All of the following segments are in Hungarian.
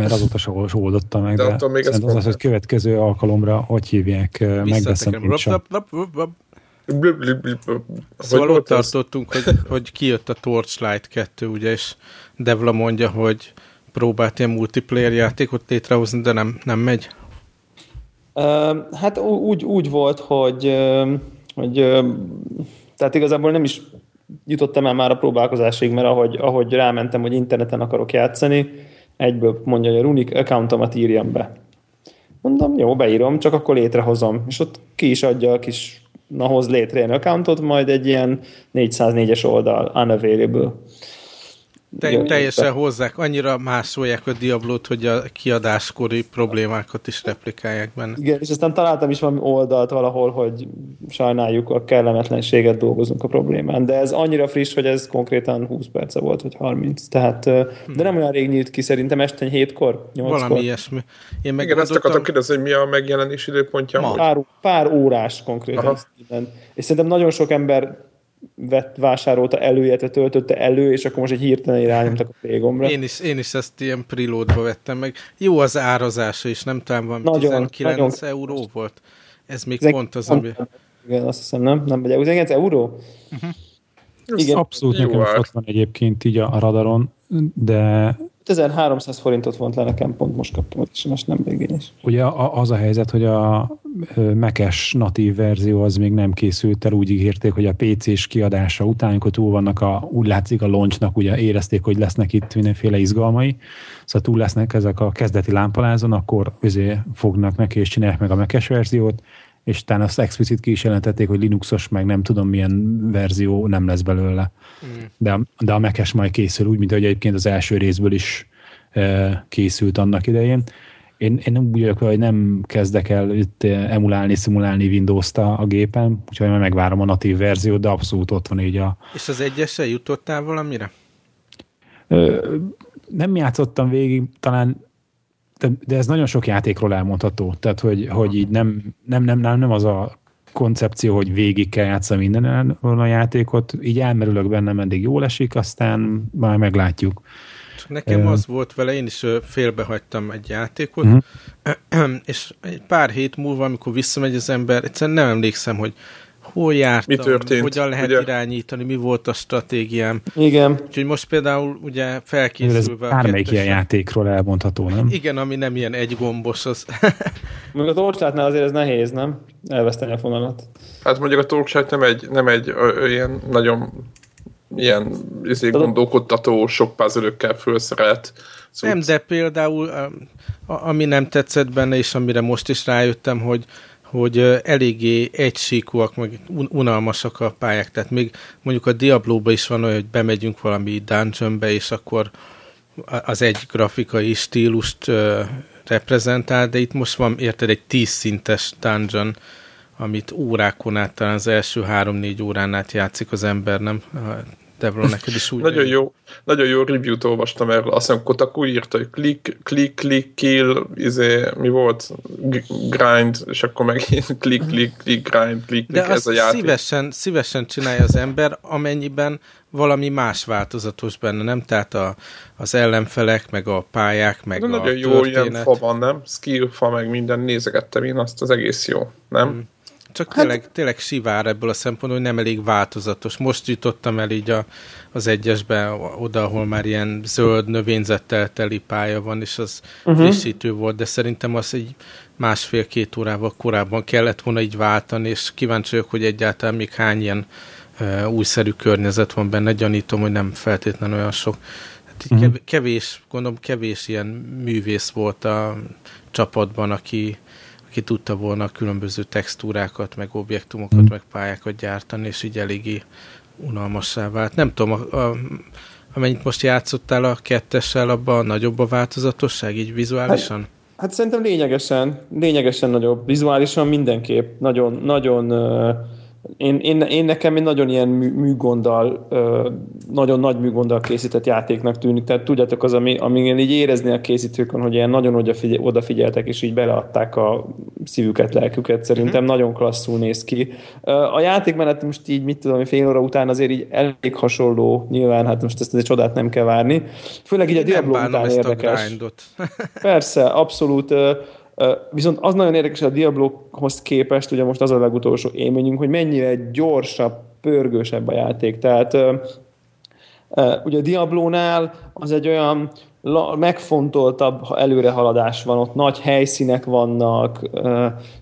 mert azóta se oldottam meg, de, de még az, az, hogy következő alkalomra, hogy hívják, megveszem én sem. Szóval ott tartottunk, hogy, hogy kijött a Torchlight 2, ugye, és Devla mondja, hogy próbált ilyen multiplayer játékot létrehozni, de nem, nem megy. Hát úgy, úgy volt, hogy, hogy tehát igazából nem is jutottam el már a próbálkozásig, mert ahogy, ahogy rámentem, hogy interneten akarok játszani, egyből mondja, hogy a Runic accountomat írjam be. Mondom, jó, beírom, csak akkor létrehozom. És ott ki is adja a kis, na hoz létre ilyen accountot, majd egy ilyen 404-es oldal, unavailable. Te, teljesen hozzák, annyira másolják a Diablót, hogy a kiadáskori problémákat is replikálják benne. Igen, és aztán találtam is valami oldalt valahol, hogy sajnáljuk a kellemetlenséget, dolgozunk a problémán, de ez annyira friss, hogy ez konkrétan 20 perce volt, vagy 30, tehát, de nem olyan rég nyílt ki, szerintem este 7-kor, 8-kor. Valami ilyesmi. Én meg Igen, ezt akartam kérdezni, hogy mi a megjelenés időpontja? Ma. Pár, pár órás konkrétan. És szerintem nagyon sok ember vett, vásárolta elő, illetve töltötte elő, és akkor most egy hirtelen rányomtak a plégomra. Én is, én is ezt ilyen preloadba vettem meg. Jó az árazása is, nem talán van nagyon, 19 nagyon euró volt. Ez még Ez pont az, ami... Igen, azt hiszem, nem? Nem vagy 19 euró? Uh-huh. Igen. Abszolút nekem is ott van egyébként így a radaron, de 1300 forintot vont le nekem, pont most kaptam és most nem végényes. Ugye az a helyzet, hogy a mekes natív verzió az még nem készült el, úgy ígérték, hogy a PC-s kiadása után, amikor túl vannak a, úgy látszik a launchnak, ugye érezték, hogy lesznek itt mindenféle izgalmai, szóval túl lesznek ezek a kezdeti lámpalázon, akkor azért fognak neki és csinálják meg a mekes verziót, és utána azt explicit ki is jelentették, hogy Linuxos, meg nem tudom milyen verzió nem lesz belőle. Mm. De, de a Mac-es majd készül úgy, mint hogy egyébként az első részből is e, készült annak idején. Én, én úgy vagyok, hogy nem kezdek el itt emulálni, szimulálni Windows-t a, a gépen, úgyhogy majd megvárom a natív verziót, de abszolút ott van így a... És az egyesre jutottál valamire? Ö, nem játszottam végig, talán de, de ez nagyon sok játékról elmondható. Tehát, hogy, hogy így nem, nem, nem, nem, nem az a koncepció, hogy végig kell játszani minden a játékot, így elmerülök benne, meddig jól esik, aztán már meglátjuk. Nekem az volt vele, én is félbehagytam egy játékot, uh-huh. és egy pár hét múlva, amikor visszamegy az ember, egyszerűen nem emlékszem, hogy hol jártam, mi történt, hogyan lehet ugye? irányítani, mi volt a stratégiám. Igen. Úgyhogy most például ugye felkészülve... Ez bármelyik ilyen játékról elmondható, nem? Igen, ami nem ilyen egy gombos, az... Még a torcsátnál azért ez nehéz, nem? Elveszteni a fonalat. Hát mondjuk a torcsát nem egy, nem egy ö, ilyen nagyon ilyen izé, gondolkodtató, sok puzzle felszerelt Szóval nem, de például ami nem tetszett benne, és amire most is rájöttem, hogy hogy eléggé egysíkúak, meg unalmasak a pályák. Tehát még mondjuk a Diablo-ba is van olyan, hogy bemegyünk valami dungeonbe, és akkor az egy grafikai stílust uh, reprezentál, de itt most van, érted, egy tíz szintes dungeon, amit órákon át, talán az első három-négy órán át játszik az ember, nem? Devron, neked is úgy nagyon, jó, nagyon jó review-t olvastam erről. Azt hiszem Kotaku írta, hogy click, click, click, kill, izé, mi volt? Grind, és akkor megint click, click, click, grind, click, De ez a játék. Szívesen, szívesen csinálja az ember, amennyiben valami más változatos benne, nem? Tehát a, az ellenfelek, meg a pályák, meg De a nagyon jó ilyen fa van, nem? Skill fa, meg minden, nézegettem én azt, az egész jó, nem? Hmm. Csak hát... tényleg, tényleg sivár ebből a szempontból, hogy nem elég változatos. Most jutottam el így a, az egyesbe oda, ahol már ilyen zöld növényzettel teli pálya van, és az uh-huh. frissítő volt, de szerintem az egy másfél-két órával korábban kellett volna így váltani, és kíváncsi vagyok, hogy egyáltalán még hány ilyen uh, újszerű környezet van benne. Gyanítom, hogy nem feltétlenül olyan sok. Hát uh-huh. kevés, gondolom kevés ilyen művész volt a csapatban, aki aki tudta volna a különböző textúrákat, meg objektumokat, mm. meg pályákat gyártani, és így eléggé unalmassá vált. Nem tudom, a, a, amennyit most játszottál a kettessel, abban nagyobb a változatosság, így vizuálisan? Hát, hát szerintem lényegesen, lényegesen nagyobb. Vizuálisan mindenképp nagyon, nagyon én, én, én nekem egy nagyon ilyen mű, műgonddal, nagyon nagy műgonddal készített játéknak tűnik. Tehát tudjátok az, ami, amíg így érezni a készítőkön, hogy ilyen nagyon odafigyel, odafigyeltek, és így beleadták a szívüket, lelküket. Szerintem mm-hmm. nagyon klasszul néz ki. A játékmenet most így, mit tudom, fél óra után azért így elég hasonló. Nyilván, hát most ezt egy csodát nem kell várni. Főleg így a Diablo után érdekes. Persze, abszolút Viszont az nagyon érdekes a Diablohoz képest, ugye most az a legutolsó élményünk, hogy mennyire gyorsabb, pörgősebb a játék. Tehát ugye a Diablónál az egy olyan megfontoltabb előrehaladás van, ott nagy helyszínek vannak,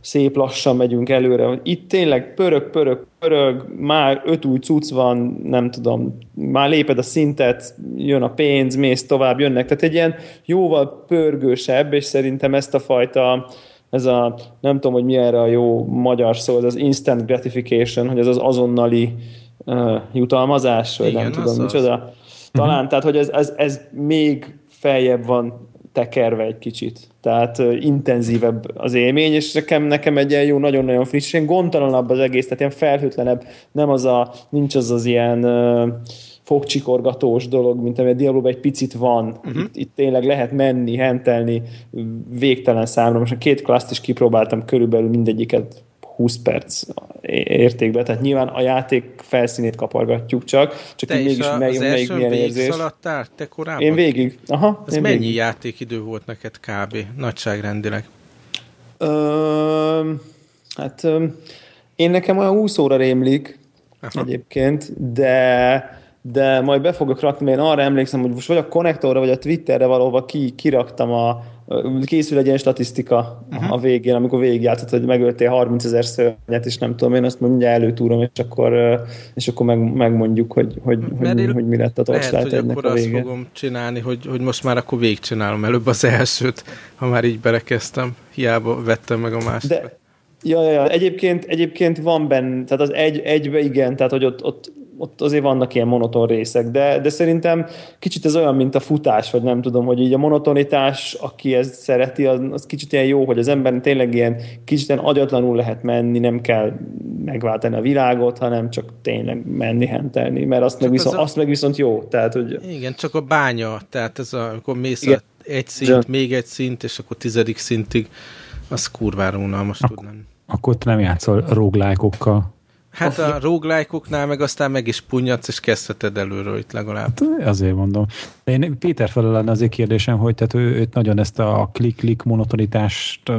szép lassan megyünk előre, hogy itt tényleg pörög, pörög, pörög, már öt új cucc van, nem tudom, már léped a szintet, jön a pénz, mész tovább, jönnek, tehát egy ilyen jóval pörgősebb, és szerintem ezt a fajta ez a, nem tudom, hogy mi erre a jó magyar szó, ez az instant gratification, hogy ez az azonnali uh, jutalmazás, vagy Igen, nem tudom, az micsoda. Az. Talán, uh-huh. tehát, hogy ez, ez, ez még feljebb van tekerve egy kicsit. Tehát uh, intenzívebb az élmény, és nekem, nekem egy ilyen jó, nagyon-nagyon friss, ilyen gondtalanabb az egész, tehát ilyen felhőtlenebb, nem az a, nincs az az ilyen uh, fogcsikorgatós dolog, mint ami a dialóban egy picit van. Uh-huh. Itt, itt tényleg lehet menni, hentelni végtelen számra. Most a két klaszt is kipróbáltam, körülbelül mindegyiket 20 perc értékben, tehát nyilván a játék felszínét kapargatjuk csak, csak Te így mégis a, mely, melyik milyen érzés. szaladtál te korábban? Én végig. Aha, Ez én mennyi végig. játékidő volt neked kb. nagyságrendileg? Ö, hát ö, én nekem olyan 20 óra rémlik Aha. egyébként, de de majd be fogok rakni, mert én arra emlékszem, hogy most vagy a konnektorra, vagy a Twitterre valahova ki, kiraktam a, készül egy ilyen statisztika uh-huh. a végén, amikor végigjátszott, hogy megöltél 30 ezer szörnyet, és nem tudom, én azt mindjárt előtúrom, és akkor, és akkor meg, megmondjuk, hogy, hogy, hogy, hogy, mi lett a torcslát ennek akkor a vége. azt fogom csinálni, hogy, hogy most már akkor végigcsinálom előbb az elsőt, ha már így belekezdtem. Hiába vettem meg a másikat. De, ja, ja, ja, egyébként, egyébként van benne, tehát az egy, egybe igen, tehát hogy ott, ott ott azért vannak ilyen monoton részek, de, de szerintem kicsit ez olyan, mint a futás, vagy nem tudom, hogy így a monotonitás, aki ezt szereti, az, az kicsit ilyen jó, hogy az ember tényleg ilyen kicsit ilyen agyatlanul lehet menni, nem kell megváltani a világot, hanem csak tényleg menni, hentelni, mert azt, meg viszont, a... azt meg viszont jó. Tehát, hogy... Igen, csak a bánya, tehát ez a, amikor mész Igen. egy szint, Igen. még egy szint, és akkor tizedik szintig, az kurvára unalmas Ak- tudnám. Akkor te nem játszol roguelike-okkal. Hát a roguelike meg aztán meg is punyadsz, és kezdheted előről itt legalább. Hát, azért mondom. De én Péter felel lenne azért kérdésem, hogy tehát ő, őt nagyon ezt a klik-klik monotonitást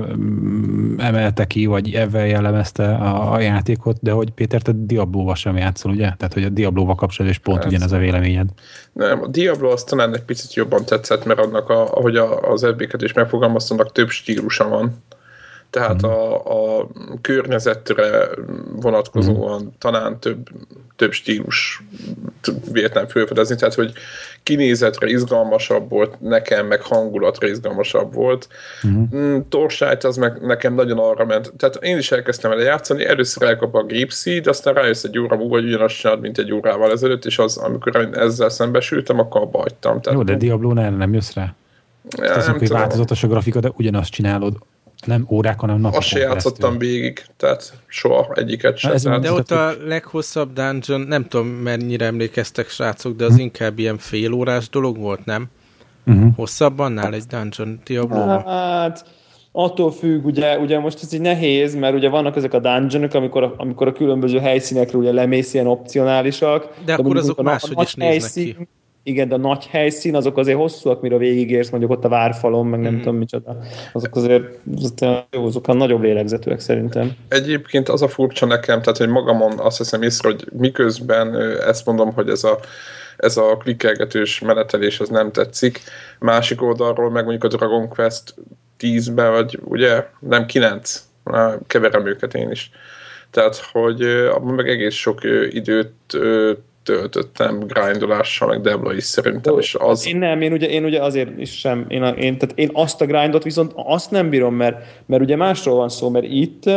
emelte ki, vagy ebben jellemezte a, a játékot, de hogy Péter, te Diablo-val sem játszol, ugye? Tehát, hogy a Diablo-val kapcsolatban is pont ugyanez a véleményed. Nem, a Diablo azt talán egy picit jobban tetszett, mert annak, a, ahogy a, az ebbéket is megfogalmaztanak, több stílusa van tehát mm. a, a környezetre vonatkozóan mm. talán több, több stílus véletlen felfedezni, tehát hogy kinézetre izgalmasabb volt, nekem meg hangulatra izgalmasabb volt. Mm. Torsájt az meg nekem nagyon arra ment. Tehát én is elkezdtem el játszani, először elkap a Grip de aztán rájössz egy óra múlva, hogy ugyanazt csinálod, mint egy órával ezelőtt, és az, amikor én ezzel szembesültem, akkor abba hagytam. Tehát Jó, de Diablo-nál nem jössz rá? Ja, Tehát nem hogy változatos a grafika, de ugyanazt csinálod nem órák, hanem napokon Azt se játszottam végig, tehát soha egyiket sem. Ez de ott a leghosszabb dungeon, nem tudom mennyire emlékeztek srácok, de az hm. inkább ilyen fél órás dolog volt, nem? Uh-huh. Hosszabb annál egy dungeon diablo Hát attól függ, ugye, ugye most ez így nehéz, mert ugye vannak ezek a dungeonok, amikor a, amikor a különböző helyszínekre ugye lemész ilyen opcionálisak. De, de akkor azok máshogy is néznek helyszín, ki igen, de a nagy helyszín, azok azért hosszúak, mire végigérsz, mondjuk ott a várfalon, meg nem mm. tudom micsoda. Azok azért azok, jó, azok a nagyobb lélegzetűek szerintem. Egyébként az a furcsa nekem, tehát hogy magamon azt hiszem észre, hogy miközben ezt mondom, hogy ez a ez a klikkelgetős menetelés az nem tetszik. Másik oldalról meg mondjuk a Dragon Quest 10-ben, vagy ugye nem 9, keverem őket én is. Tehát, hogy abban meg egész sok időt töltöttem grindolással, meg Debla is szerintem, és az... Én nem, én ugye, én ugye azért is sem, én, én, tehát én azt a grindot viszont azt nem bírom, mert, mert ugye másról van szó, mert itt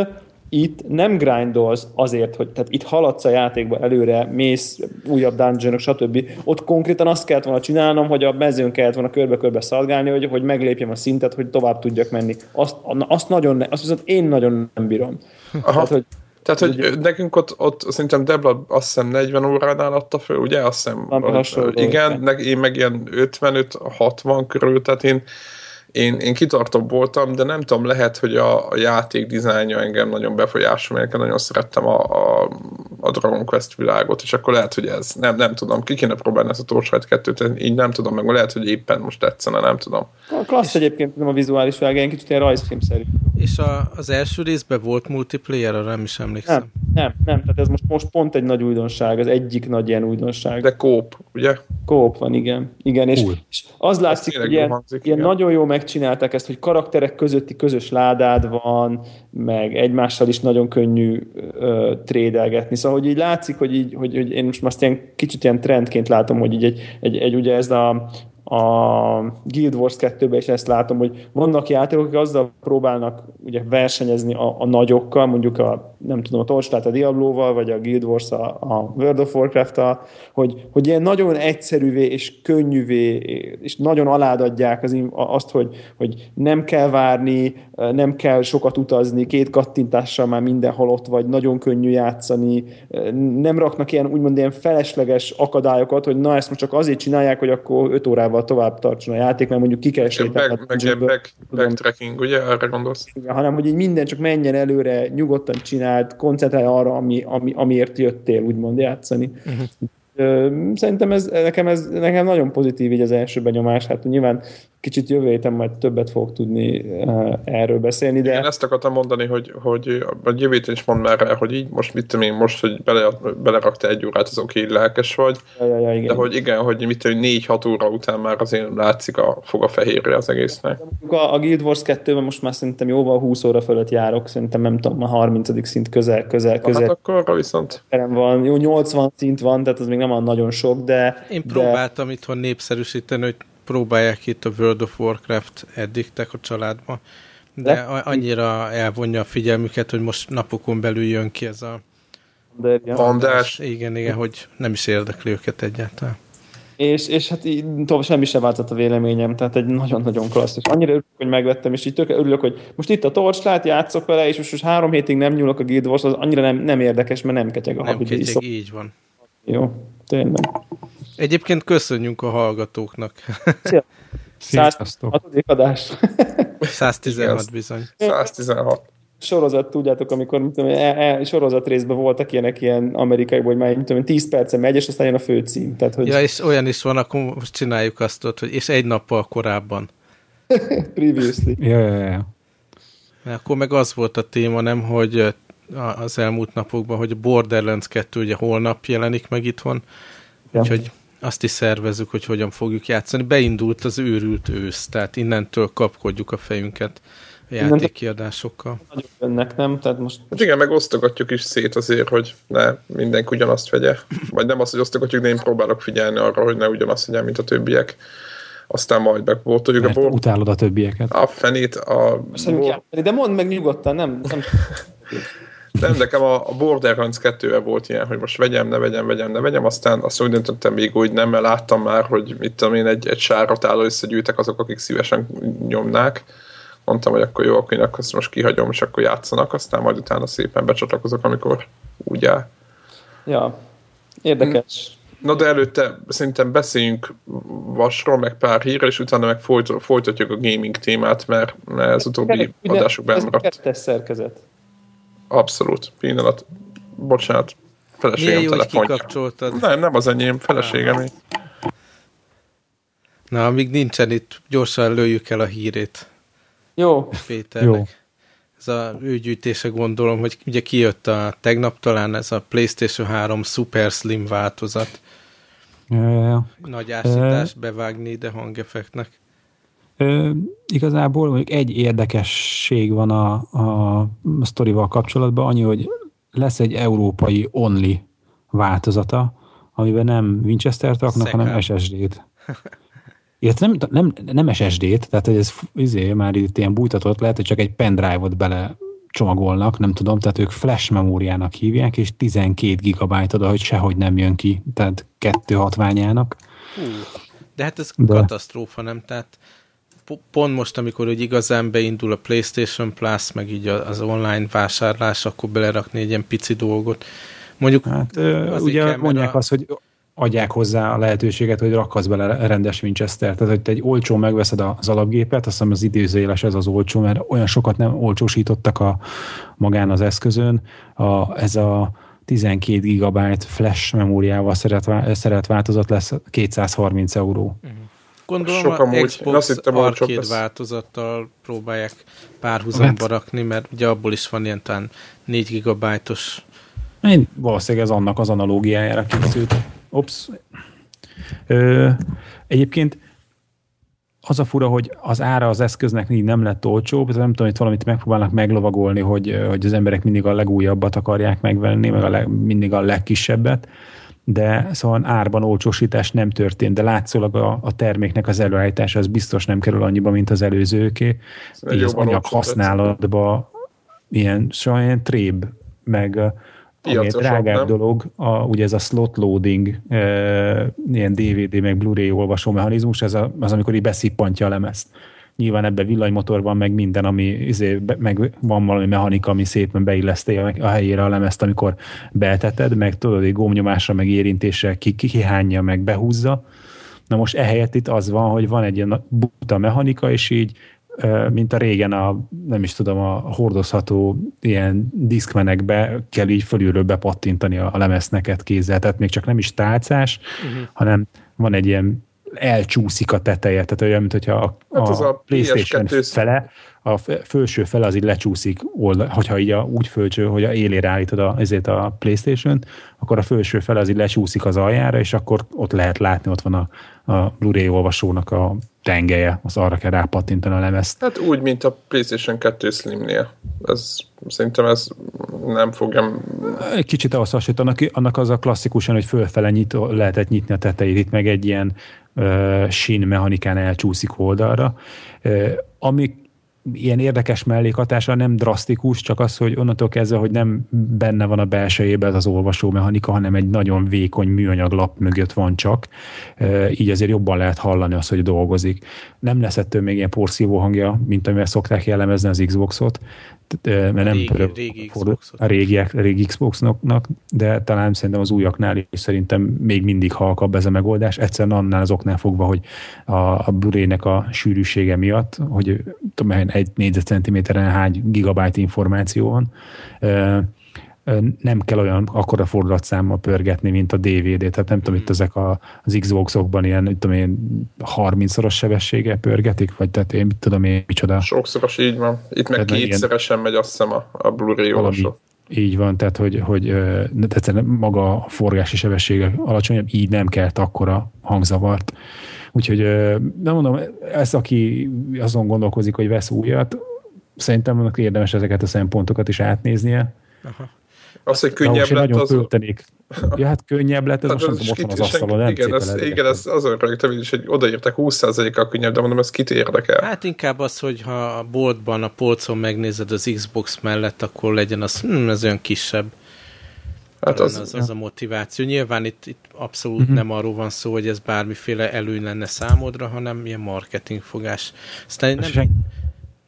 itt nem grindolsz azért, hogy tehát itt haladsz a játékba előre, mész, újabb dungeonok, stb. Ott konkrétan azt kellett volna csinálnom, hogy a mezőn kellett volna körbe-körbe szalgálni, hogy, hogy meglépjem a szintet, hogy tovább tudjak menni. Azt, azt nagyon, azt viszont én nagyon nem bírom. Aha. Tehát, hogy Tehát, hogy ugye, nekünk ott, ott szerintem Debla azt hiszem 40 óránál adta föl, ugye? Azt hiszem, igen, igen, én meg ilyen 55-60 körül, tehát én én, én kitartóbb voltam, de nem tudom, lehet, hogy a, a játék dizájnja engem nagyon befolyásol, mert nagyon szerettem a, a, a Dragon Quest világot, és akkor lehet, hogy ez, nem, nem tudom, ki kéne próbálni ezt a Torchlight 2-t, így nem tudom, meg lehet, hogy éppen most tetszene, nem tudom. A klassz egyébként nem a vizuális világ, egy kicsit ilyen rajzfilmszerű. És a, az első részben volt multiplayer, arra nem is emlékszem. Nem, nem, nem, tehát ez most, most pont egy nagy újdonság, az egyik nagy ilyen újdonság. De kóp, ugye? Kóp van, igen. Igen, és, és az látszik, hogy ilyen, hangzik, ilyen nagyon jó megcsinálták ezt, hogy karakterek közötti közös ládád van, meg egymással is nagyon könnyű ö, trédelgetni. Szóval, hogy így látszik, hogy, így, hogy, hogy én most már ilyen kicsit ilyen trendként látom, hogy így egy, egy, egy ugye ez a a Guild Wars 2-ben is ezt látom, hogy vannak játékok, akik azzal próbálnak ugye versenyezni a, a nagyokkal, mondjuk a, nem tudom, a Torchlight a Diablo-val, vagy a Guild Wars a, a World of warcraft hogy, hogy ilyen nagyon egyszerűvé és könnyűvé, és nagyon aládadják az, azt, hogy, hogy nem kell várni, nem kell sokat utazni, két kattintással már mindenhol ott vagy, nagyon könnyű játszani, nem raknak ilyen úgymond ilyen felesleges akadályokat, hogy na ezt most csak azért csinálják, hogy akkor 5 órával tovább tartson a játék, mert mondjuk ki kell sétálni. Back, back, back, backtracking, ugye? Erre gondolsz? Igen, hanem, hogy így minden csak menjen előre, nyugodtan csinált, koncentrálj arra, ami, ami, amiért jöttél, úgymond játszani. Uh-huh. Szerintem ez, nekem, ez, nekem nagyon pozitív így az első benyomás. Hát nyilván kicsit jövő héten majd többet fogok tudni erről beszélni. De... Én ezt akartam mondani, hogy, hogy a jövő héten is mond már rá, hogy így most mit tudom én most, hogy bele, belerakta egy órát, az oké, lelkes vagy. Ja, ja, ja, igen. De hogy igen, hogy mit tudom, négy-hat óra után már azért látszik a fog a fehérre az egésznek. A, a Guild Wars 2-ben most már szerintem jóval 20 óra fölött járok, szerintem nem tudom, a 30. szint közel, közel, közel. Hát akkor viszont. Van, jó, 80 szint van, tehát az még nem van nagyon sok, de... Én próbáltam de... itthon népszerűsíteni, hogy próbálják itt a World of Warcraft eddiktek a családba, de, de annyira elvonja a figyelmüket, hogy most napokon belül jön ki ez a Vandás. Igen, igen, hogy nem is érdekli őket egyáltalán. És, és hát így tovább semmi sem változott a véleményem, tehát egy nagyon-nagyon klassz. És annyira örülök, hogy megvettem, és így tök örülök, hogy most itt a Torchlight, játszok vele, és most, most három hétig nem nyúlok a Guild Wars, az annyira nem, nem érdekes, mert nem ketyeg a Nem ketyeg, így van. Jó, tényleg. Egyébként köszönjük a hallgatóknak. Szia. Sziasztok. adás. 116 bizony. 116 sorozat, tudjátok, amikor mit tudom, e, e, sorozat részben voltak ilyenek ilyen amerikai, hogy már mit tudom, 10 percen megy, és aztán jön a főcím. Tehát, hogy... Ja, és olyan is van, akkor most csináljuk azt ott, hogy és egy nappal korábban. Previously. Ja, ja, ja. Mert akkor meg az volt a téma, nem, hogy az elmúlt napokban, hogy a Borderlands 2 ugye holnap jelenik meg itthon, ja. úgyhogy azt is szervezzük, hogy hogyan fogjuk játszani. Beindult az őrült ősz, tehát innentől kapkodjuk a fejünket a játékkiadásokkal. Nagyon jönnek, nem? Tehát most... Hát igen, meg osztogatjuk is szét azért, hogy ne mindenki ugyanazt vegye. Vagy nem az, hogy osztogatjuk, de én próbálok figyelni arra, hogy ne ugyanazt vegye, mint a többiek. Aztán majd megvótoljuk a bor... utálod a többieket. A fenét, a... Bor... De mondd meg nyugodtan, nem... nem... Nem, nekem a, a Borderlands 2 volt ilyen, hogy most vegyem, ne vegyem, vegyem, ne vegyem, aztán azt úgy döntöttem még úgy nem, mert láttam már, hogy mit tudom én, egy, egy sárat álló összegyűjtek azok, akik szívesen nyomnák. Mondtam, hogy akkor jó, akkor én azt most kihagyom, és akkor játszanak, aztán majd utána szépen becsatlakozok, amikor úgy áll. Ja, érdekes. Na de előtte szerintem beszéljünk Vasról, meg pár hírre, és utána meg folyt, folytatjuk a gaming témát, mert, mert ez utóbbi adásokban maradt. Ez kettes szerkezet. Abszolút. Pillanat. Bocsánat. Feleségem Milyen jó, telefonja. Nem, nem az enyém, feleségem. Na, amíg nincsen itt, gyorsan lőjük el a hírét. Jó. Péternek. Jó. Ez a ő gyűjtése gondolom, hogy ugye kijött a tegnap talán ez a PlayStation 3 Super Slim változat. Ja, ja, ja. Nagy ásítást bevágni ide hangeffektnek. Ö, igazából mondjuk egy érdekesség van a, a, a sztorival kapcsolatban, annyi, hogy lesz egy európai only változata, amiben nem Winchester-t raknak, Szekál. hanem SSD-t. Illetve nem, nem, nem SSD-t, tehát ez izé, már itt ilyen bújtatott, lehet, hogy csak egy pendrive-ot bele csomagolnak, nem tudom, tehát ők flash memóriának hívják, és 12 gigabyte oda, hogy sehogy nem jön ki, tehát kettő hatványának. Hú, de hát ez De... katasztrófa, nem? Tehát pont most, amikor úgy igazán beindul a PlayStation Plus, meg így az online vásárlás, akkor belerakni egy ilyen pici dolgot. Mondjuk hát, ugye mondják a... azt, hogy adják hozzá a lehetőséget, hogy rakhatsz bele rendes Winchester. Tehát, hogy te egy olcsó megveszed az alapgépet, azt hiszem az időzéles ez az olcsó, mert olyan sokat nem olcsósítottak a magán az eszközön. A, ez a 12 gigabyte flash memóriával szeret, szeret változat lesz 230 euró. Uh-huh. Gondolom Sok a Xbox hittem, Arcade lesz. változattal próbálják párhuzamba rakni, mert ugye abból is van ilyen tán 4 gigabájtos én valószínűleg ez annak az analógiájára készült. Ops. Ö, egyébként az a fura, hogy az ára az eszköznek így nem lett olcsóbb, nem tudom, hogy valamit megpróbálnak meglovagolni, hogy, hogy az emberek mindig a legújabbat akarják megvenni, meg a leg, mindig a legkisebbet, de szóval árban olcsósítás nem történt, de látszólag a, a terméknek az előállítása az biztos nem kerül annyiba, mint az előzőké. Így az anyag használatba ilyen, szóval ilyen tréb, meg ami egy drágább nem? dolog, a, ugye ez a slot loading, e, ilyen DVD meg Blu-ray olvasó mechanizmus, ez a, az, amikor így beszippantja a lemezt. Nyilván ebben villanymotor van, meg minden, ami izé, meg van valami mechanika, ami szépen beilleszti a helyére a lemezt, amikor beteted, meg tudod, hogy gomnyomásra, meg érintésre kihányja, meg behúzza. Na most ehelyett itt az van, hogy van egy ilyen buta mechanika, és így mint a régen a, nem is tudom, a hordozható ilyen diszkmenekbe kell így fölülről bepattintani a, a lemeznek kézzel, tehát még csak nem is tálcás, uh-huh. hanem van egy ilyen elcsúszik a teteje, tehát olyan, mint hogyha a, hát a, a PlayStation fele, a felső fele az így lecsúszik, oldal, hogyha így a, úgy fölcső, hogy a élére állítod a, ezért a playstation akkor a felső fele az így lecsúszik az aljára, és akkor ott lehet látni, ott van a, a Blu-ray olvasónak a tengelye, az arra kell rápattintani a lemezt. Hát úgy, mint a PlayStation 2 Slimnél. Ez, szerintem ez nem fogja... Egy kicsit ahhoz hasonlít, annak az a klasszikusan, hogy fölfele nyit, lehetett nyitni a tetejét, itt meg egy ilyen uh, sín mechanikán elcsúszik oldalra. Uh, ami ilyen érdekes mellékhatása nem drasztikus, csak az, hogy onnantól kezdve, hogy nem benne van a belsejében az olvasó mechanika, hanem egy nagyon vékony műanyag lap mögött van csak, így azért jobban lehet hallani azt, hogy dolgozik. Nem lesz ettől még ilyen porszívó hangja, mint amivel szokták jellemezni az Xboxot, mert nem régi, pörög, régi a régi, a régi Xboxnak, de talán szerintem az újaknál is szerintem még mindig halkabb ez a megoldás. Egyszerűen annál az oknál fogva, hogy a, a Blu-ray-nek a sűrűsége miatt, hogy tudom, egy négyzetcentiméteren hány gigabyte információ van, nem kell olyan akkora fordulatszámmal pörgetni, mint a DVD, tehát nem tudom, itt hmm. ezek a, az Xbox-okban ilyen, tudom én, 30-szoros sebessége pörgetik, vagy tehát én mit tudom én, micsoda. Sokszoros így van. Itt meg kétszeresen megy azt hiszem a, a Blu-ray olvasó. Így van, tehát hogy, hogy tehát maga a forgási sebessége alacsonyabb, így nem kelt akkora hangzavart. Úgyhogy nem mondom, ez aki azon gondolkozik, hogy vesz újat, szerintem annak érdemes ezeket a szempontokat is átnéznie. Aha. Az, hogy könnyebb lett, nagyon az... Költenék. Ja, hát könnyebb lett, ez hát most nem tudom, ott van az asztalon, nem Igen, ez, igen ez azon rögtön is, hogy odaírtak 20%-kal könnyebb, de mondom, ez kit érdekel. Hát inkább az, hogy ha a boltban, a polcon megnézed az Xbox mellett, akkor legyen az, hm, ez olyan kisebb. Hát az, az, az a motiváció. Nyilván itt, itt abszolút uh-huh. nem arról van szó, hogy ez bármiféle előny lenne számodra, hanem ilyen marketingfogás. Aztán nem, nem,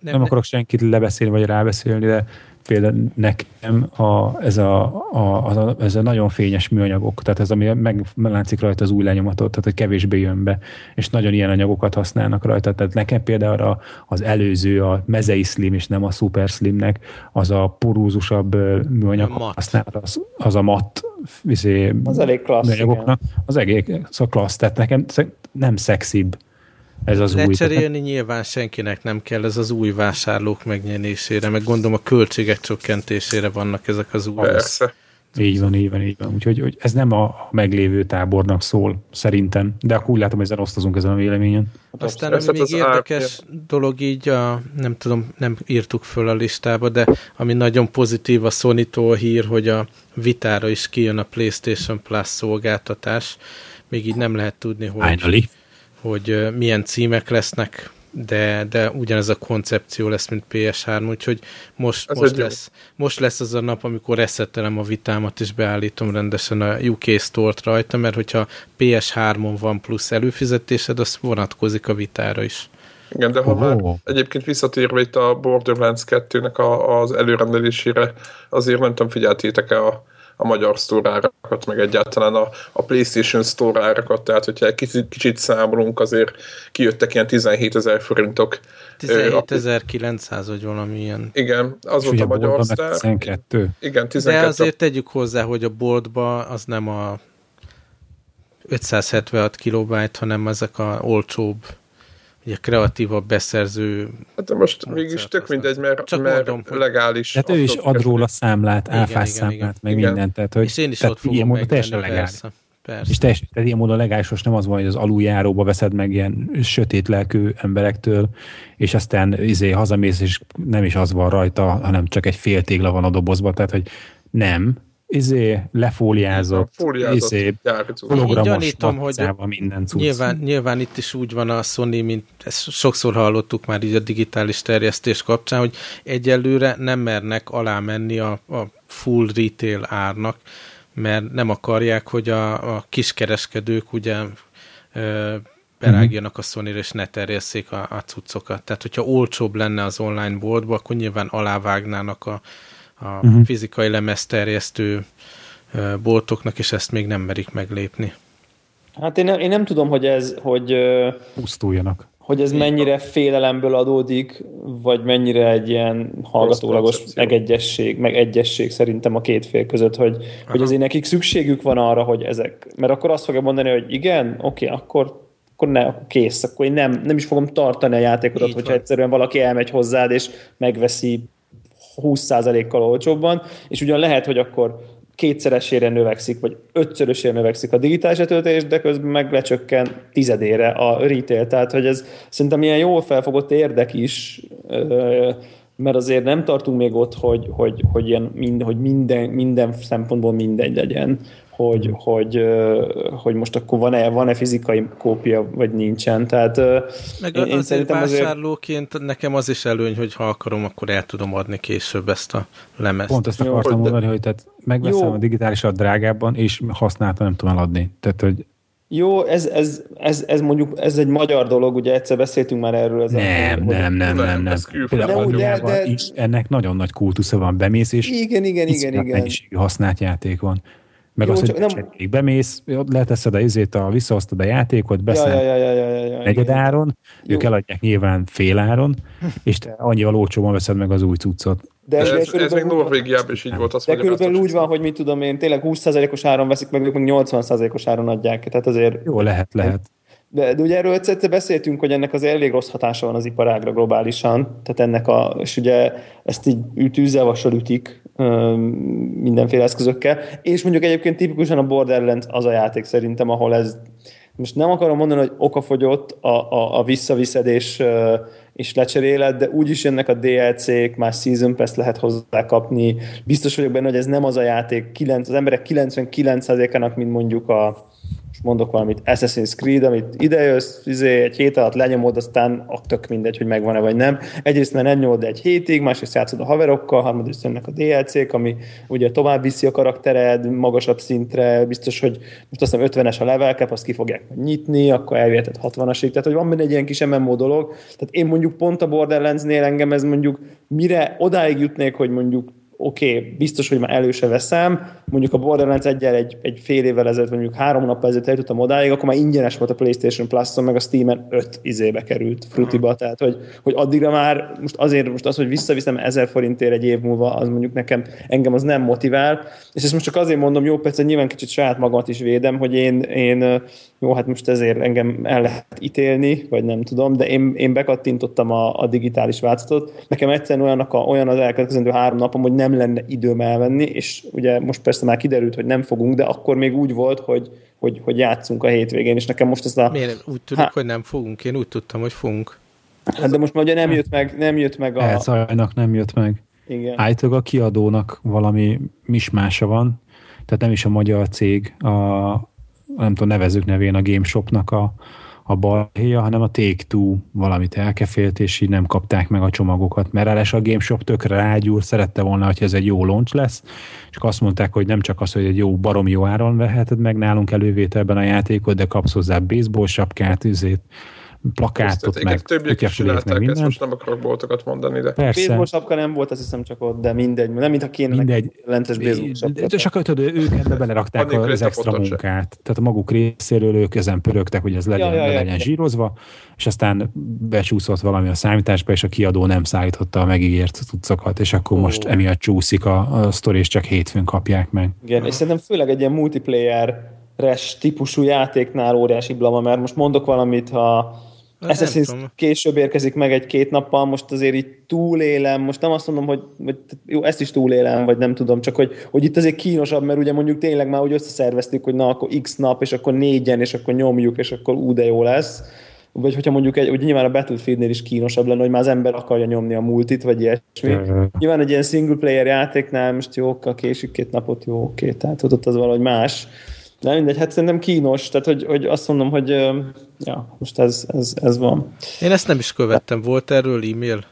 nem akarok senkit lebeszélni, vagy rábeszélni, de például nekem a, ez, a, a, a, ez a nagyon fényes műanyagok, tehát ez ami meg, meglátszik rajta az új lenyomatot, tehát hogy kevésbé jön be, és nagyon ilyen anyagokat használnak rajta. Tehát nekem például az előző, a mezei slim, és nem a super slimnek, az a porózusabb műanyag használat, az, az a matt vizé, az elég klassz, műanyagoknak, az egész a klassz, tehát nekem nem szexibb ez az Lecserélni új. nyilván senkinek nem kell, ez az új vásárlók megnyerésére, meg gondolom a költségek csökkentésére vannak ezek az új. Persze. Így van, így van, így van. Úgyhogy hogy ez nem a meglévő tábornak szól, szerintem. De akkor úgy látom, hogy ezen osztozunk ezen a véleményen. Aztán ami még érdekes ár... dolog így, a, nem tudom, nem írtuk föl a listába, de ami nagyon pozitív a sony hír, hogy a Vitára is kijön a PlayStation Plus szolgáltatás. Még így nem lehet tudni, hogy... Finally hogy milyen címek lesznek, de, de ugyanez a koncepció lesz, mint PS3, úgyhogy most, most, lesz, most lesz az a nap, amikor reszettelem a vitámat, és beállítom rendesen a UK Store-t rajta, mert hogyha PS3-on van plusz előfizetésed, az vonatkozik a vitára is. Igen, de ha oh. már egyébként visszatérve itt a Borderlands 2-nek a, az előrendelésére, azért nem tudom, figyeltétek-e a, a magyar store árakat, meg egyáltalán a, a PlayStation store árakat, tehát hogyha egy kicsit, kicsit számolunk, azért kijöttek ilyen 17 ezer forintok. 17.900 vagy valami ilyen. Igen, az volt a magyar sztár. 12. Igen, 12. De azért tegyük hozzá, hogy a boltba az nem a 576 kilobájt, hanem ezek a olcsóbb ugye kreatívabb beszerző Hát de most mégis tök mindegy, mert, Csak mert mondom, legális. Tehát ő is ad róla számlát, áfás számlát, meg igen. mindent. Tehát, hogy, és én is tehát ott fogom módon teljesen legális. Persze. Persze. És teljesen, tehát ilyen módon legális most nem az van, hogy az aluljáróba veszed meg ilyen sötét lelkű emberektől, és aztán izé hazamész, és nem is az van rajta, hanem csak egy fél tégla van a dobozba, tehát hogy nem, izé lefóliázott, fóliázott izé, hologramos hogy minden cucc. Nyilván, nyilván itt is úgy van a Sony, mint ezt sokszor hallottuk már így a digitális terjesztés kapcsán, hogy egyelőre nem mernek alá menni a, a full retail árnak, mert nem akarják, hogy a, a kiskereskedők ugye ö, berágjanak a sony és ne terjesszék a, a cuccokat. Tehát, hogyha olcsóbb lenne az online boltba, akkor nyilván alávágnának a, a uh-huh. fizikai lemezterjesztő boltoknak, és ezt még nem merik meglépni. Hát én nem, én nem tudom, hogy ez, hogy... Pusztuljanak. Hogy ez mennyire félelemből adódik, vagy mennyire egy ilyen hallgatólagos megegyesség, meg egyesség szerintem a két fél között, hogy, hogy azért nekik szükségük van arra, hogy ezek, mert akkor azt fogja mondani, hogy igen, oké, okay, akkor akkor ne, akkor kész, akkor én nem, nem is fogom tartani a játékodat, Így hogyha van. egyszerűen valaki elmegy hozzád, és megveszi 20%-kal olcsóbban, és ugyan lehet, hogy akkor kétszeresére növekszik, vagy ötszörösére növekszik a digitális letöltés, de közben meg lecsökken tizedére a retail. Tehát, hogy ez szerintem ilyen jól felfogott érdek is, mert azért nem tartunk még ott, hogy, hogy, hogy, ilyen, mind, hogy minden, minden szempontból mindegy legyen hogy, hogy, hogy most akkor van-e, van-e fizikai kópia, vagy nincsen. Tehát, Meg én, én azért vásárlóként azért... nekem az is előny, hogy ha akarom, akkor el tudom adni később ezt a lemezt. Pont ezt akartam Jó, mondani, de... hogy tehát megveszem Jó. a digitálisat drágábban, és használta nem tudom eladni. Tehát, hogy jó, ez, ez, ez, ez mondjuk, ez egy magyar dolog, ugye egyszer beszéltünk már erről. Ez nem, a, nem, nem, nem, nem. Például de, de, de, is ennek nagyon nagy kultusza van, bemész, és igen, igen, igen, igen. mennyiségű használt játék van. Meg Jó, az, hogy nem... bemész, leteszed a izét, a, visszahoztad a játékot, beszél ja, ja, ja, ja, ja, negyed áron, Jó. ők eladják nyilván fél áron, és te annyival olcsóban veszed meg az új cuccot. De, ez, ez, ez még Norvégiában is így volt. Azt de körülbelül úgy van, hogy mit tudom én, tényleg 20%-os áron veszik meg, ők meg 80%-os áron adják. Tehát azért... Jó, lehet, lehet. De, de ugye erről egyszer beszéltünk, hogy ennek az elég rossz hatása van az iparágra globálisan, tehát ennek a, és ugye ezt így tűzzel ütik mindenféle eszközökkel, és mondjuk egyébként tipikusan a Borderlands az a játék szerintem, ahol ez, most nem akarom mondani, hogy okafogyott a, a, a visszaviszedés és lecseréled, de úgyis jönnek a DLC-k, más Season Pass lehet hozzá kapni. Biztos vagyok benne, hogy ez nem az a játék, 9, az emberek 99%-ának, mint mondjuk a, mondok valamit, Assassin's Creed, amit idejössz, izé, egy hét alatt lenyomod, aztán tök mindegy, hogy megvan-e vagy nem. Egyrészt mert nem nyomod egy hétig, másrészt játszod a haverokkal, harmadrészt jönnek a DLC-k, ami ugye tovább viszi a karaktered magasabb szintre, biztos, hogy most azt hiszem 50-es a level cap, azt ki fogják nyitni, akkor elviheted 60-asig, tehát hogy van benne egy ilyen kis MMO dolog. Tehát én mondjuk pont a Borderlands-nél engem ez mondjuk mire odáig jutnék, hogy mondjuk oké, okay, biztos, hogy már előse veszem, mondjuk a Borderlands egyel egy, egy fél évvel ezelőtt, mondjuk három nappal ezelőtt eljutottam odáig, akkor már ingyenes volt a PlayStation Plus-on, meg a Steam-en öt izébe került frutiba, tehát hogy, hogy addigra már most azért most az, hogy visszaviszem ezer forintért egy év múlva, az mondjuk nekem, engem az nem motivál, és ezt most csak azért mondom, jó, persze nyilván kicsit saját magamat is védem, hogy én, én jó, hát most ezért engem el lehet ítélni, vagy nem tudom, de én, én bekattintottam a, a digitális változatot. Nekem egyszerűen olyanak a, olyan az elkövetkezendő három napom, hogy nem lenne időm elvenni, és ugye most persze már kiderült, hogy nem fogunk, de akkor még úgy volt, hogy, hogy, hogy játszunk a hétvégén, és nekem most ez a... Miért? Úgy tudjuk, hogy nem fogunk? Én úgy tudtam, hogy fogunk. Hát de most már ugye nem jött meg, nem jött meg a... Elszajnak nem jött meg. Igen. Állítólag a kiadónak valami mismása van, tehát nem is a magyar cég, a, nem tudom, nevezük nevén a GameShopnak a, a balhéja, hanem a Take-Two valamit elkefélt, és így nem kapták meg a csomagokat, mert eles a GameShop tökre rágyúr, szerette volna, hogy ez egy jó launch lesz, és azt mondták, hogy nem csak az, hogy egy jó, barom jó áron veheted meg nálunk elővételben a játékot, de kapsz hozzá baseball sapkát, üzét, plakátot, meg többiek is csinálták meg ezt, most nem akarok boltokat mondani, de... Persze. Baseball sapka nem volt, azt hiszem csak ott, de mindegy, nem mintha kéne mindegy. lentes baseball sapka. De csak tudod, ők ebbe belerakták az extra munkát. Tehát a maguk részéről ők ezen pörögtek, hogy ez legyen, ja, ja, ja, legyen zsírozva, és aztán becsúszott valami a számításba, és a kiadó nem szállította a megígért cuccokat, és akkor oh. most emiatt csúszik a, a sztori, és csak hétfőn kapják meg. Igen, és szerintem főleg egy ilyen multiplayer res típusú játéknál óriási blama, mert most mondok valamit, ha Assassin's később érkezik meg egy-két nappal, most azért így túlélem, most nem azt mondom, hogy, hogy jó, ezt is túlélem, vagy nem tudom, csak hogy, hogy itt azért kínosabb, mert ugye mondjuk tényleg már úgy összeszerveztük, hogy na, akkor x nap, és akkor négyen, és akkor nyomjuk, és akkor ú, de jó lesz. Vagy hogyha mondjuk egy, ugye nyilván a Battlefieldnél is kínosabb lenne, hogy már az ember akarja nyomni a multit, vagy ilyesmi. Uh-huh. Nyilván egy ilyen single player játéknál most jó, a késik két napot, jó, oké, tehát ott az valahogy más. De mindegy, hát szerintem kínos, tehát hogy, hogy azt mondom, hogy ja, most ez, ez, ez van. Én ezt nem is követtem, volt erről e-mail?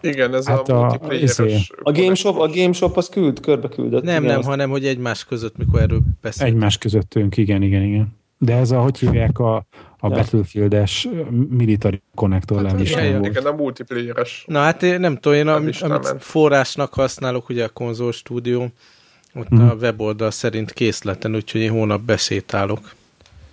Igen, ez hát a, a izé. A Game Shop, a Game Shop az küld, körbe küldött. Nem, igen, nem, azt... hanem hogy egymás között, mikor erről beszélünk. Egymás közöttünk, igen, igen, igen. De ez a, hogy hívják a, a ja. Battlefield-es military connector hát, igen, igen, a multiplayeres. Na hát én nem tudom, én nem amit, amit forrásnak használok, ugye a konzol stúdió, ott hmm. a weboldal szerint készleten, úgyhogy én hónap besétálok.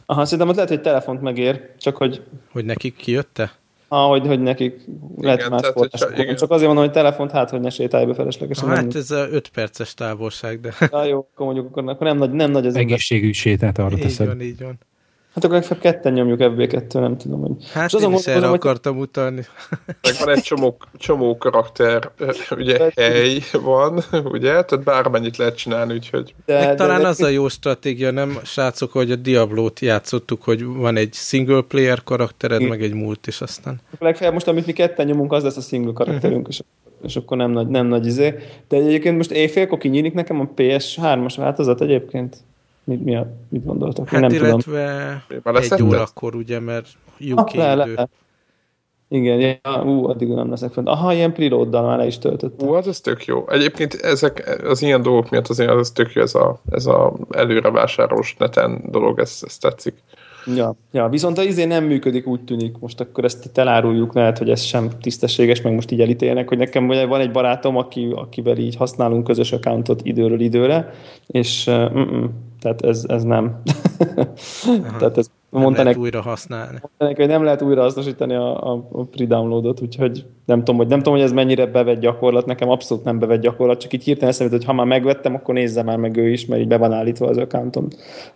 Aha, szerintem ott lehet, hogy telefont megér, csak hogy... Hogy nekik kijötte? Ah, hogy, hogy nekik lehet igen, más forrás. Csak azért mondom, hogy telefont, hát, hogy ne sétálj be feleslegesen. Hát ez a 5 perces távolság, de... Na jó, akkor mondjuk akkor, akkor nem nagy, nem nagy az Egészségügy sétát arra teszed. Így van, így van. Hát akkor legfeljebb ketten nyomjuk FB2, nem tudom. Hogy... Hát én is erre akartam hogy... utalni. Meg van egy csomó, csomó karakter, ugye hely van, ugye, tehát bármennyit lehet csinálni, úgyhogy... De, Meg talán de, az a jó stratégia, nem srácok, hogy a Diablo-t játszottuk, hogy van egy single player karaktered, meg egy múlt is aztán. Legfeljebb most, amit mi ketten nyomunk, az lesz a single karakterünk, és, és akkor nem nagy, nem nagy izé. De egyébként most éjfélkor kinyílik nekem a PS3-as változat egyébként. Mit, mi a, mit gondoltak? Hát nem illetve tudom. egy órakor, ugye, mert UK ah, le, idő. Le. Igen, ja, ú, addig nem leszek fent. Aha, ilyen preloaddal már le is töltöttem. Ú, hát ez tök jó. Egyébként ezek, az ilyen dolgok miatt azért az tök jó, ez a, ez a előre vásárolós neten dolog, ez, ez tetszik. Ja, ja, viszont az izé nem működik, úgy tűnik. Most akkor ezt itt eláruljuk, lehet, hogy ez sem tisztességes, meg most így elítélnek, hogy nekem van egy barátom, aki, akivel így használunk közös accountot időről időre, és uh, tehát ez, ez nem. tehát ez nem mondta lehet újra használni. Mondta hogy nem lehet újra hasznosítani a, a, a pre-downloadot, úgyhogy nem tudom, hogy, nem tudom, hogy ez mennyire bevett gyakorlat, nekem abszolút nem bevett gyakorlat, csak így hirtelen eszembe hogy ha már megvettem, akkor nézze már meg ő is, mert így be van állítva az accountom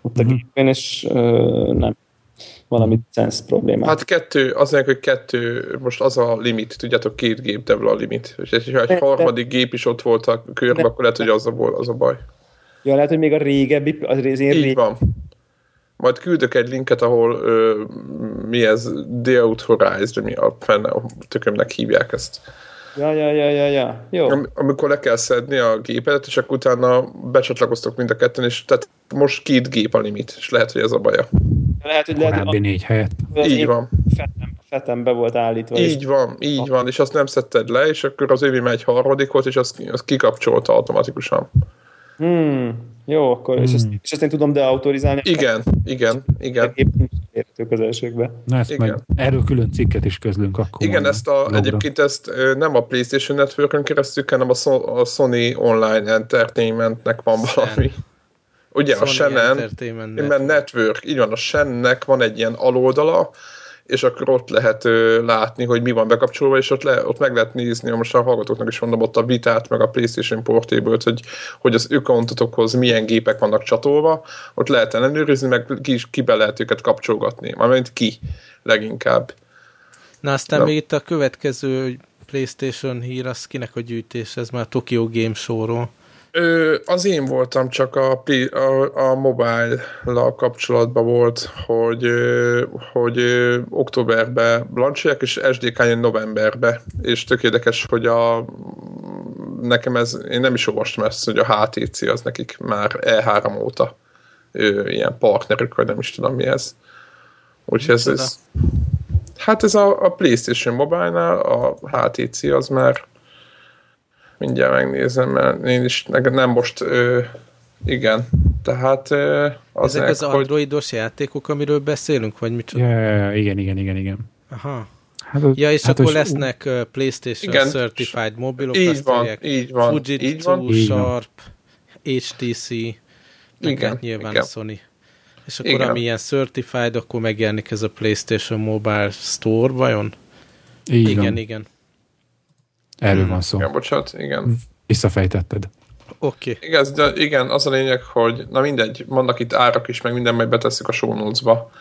ott a mm-hmm. gépen, és ö, nem valami sense problémát. Hát kettő, azért, hogy kettő, most az a limit, tudjátok, két gép a limit. És ha egy harmadik gép is ott volt a körbe, akkor lehet, hogy az a, az a baj. Ja, lehet, hogy még a régebbi, az én Így rég... van. Majd küldök egy linket, ahol ö, mi ez, The Authorized, mi a fenne, a tökömnek hívják ezt. Ja, ja, ja, ja, ja. Jó. Am- amikor le kell szedni a gépet, és akkor utána becsatlakoztok mind a ketten, és tehát most két gép a limit, és lehet, hogy ez a baja. Lehet, hogy lehet, hogy négy helyet. Így van. Fetem, fetembe volt állítva. Így van, így van, és azt nem szedted le, és akkor az övé megy harmadikot, és azt, azt kikapcsolta automatikusan. Hmm, jó, akkor, hmm. és, ezt, és ezt én tudom deautorizálni? Igen, igen, igen. Értő közelségbe. Na ezt igen. Majd erről külön cikket is közlünk akkor. Igen, ezt a, egyébként ezt nem a PlayStation Network-ön keresztül, hanem a, so, a Sony Online Entertainmentnek van valami. Ugye Sony a Shannon, Network. Network, így van, a Shennek van egy ilyen aloldala, és akkor ott lehet ö, látni, hogy mi van bekapcsolva, és ott, le, ott meg lehet nézni, most a hallgatóknak is mondom, ott a vitát, meg a PlayStation portable hogy, hogy az accountotokhoz milyen gépek vannak csatolva, ott lehet ellenőrizni, meg ki, ki be lehet őket kapcsolgatni, mármint ki leginkább. Na aztán Na. még itt a következő PlayStation hír, az kinek a gyűjtés, ez már Tokyo Game Show-ról. Ö, az én voltam, csak a, a, a mobile-la kapcsolatban volt, hogy, hogy októberben lancsolják, és SDK jön novemberbe, és tök érdekes, hogy a nekem ez, én nem is olvastam ezt, hogy a HTC az nekik már E3 óta ő, ilyen partnerük, vagy nem is tudom mi ez. Úgyhogy ez, ez hát ez a, a PlayStation Mobile-nál, a HTC az már mindjárt megnézem, mert én is nem most, ö, igen, Tehát az Ezek az hogy... androidos játékok, amiről beszélünk, vagy mit? Ja, ja, ja, igen, igen, igen, igen. Aha. Hát, ja, és hát akkor lesznek uh, PlayStation igen, Certified mobilok, így van, így van, Fujitsu, így van. Sharp, HTC, igen, hát nyilván igen. a Sony. És akkor igen. ami ilyen Certified, akkor megjelenik ez a PlayStation Mobile Store, vajon? Így igen, van. igen. Erről van szó. Igen, bocsánat, igen. Visszafejtetted. Oké. Okay. Igen, de igen, az a lényeg, hogy na mindegy, vannak itt árak is, meg minden, majd betesszük a show notes-ba.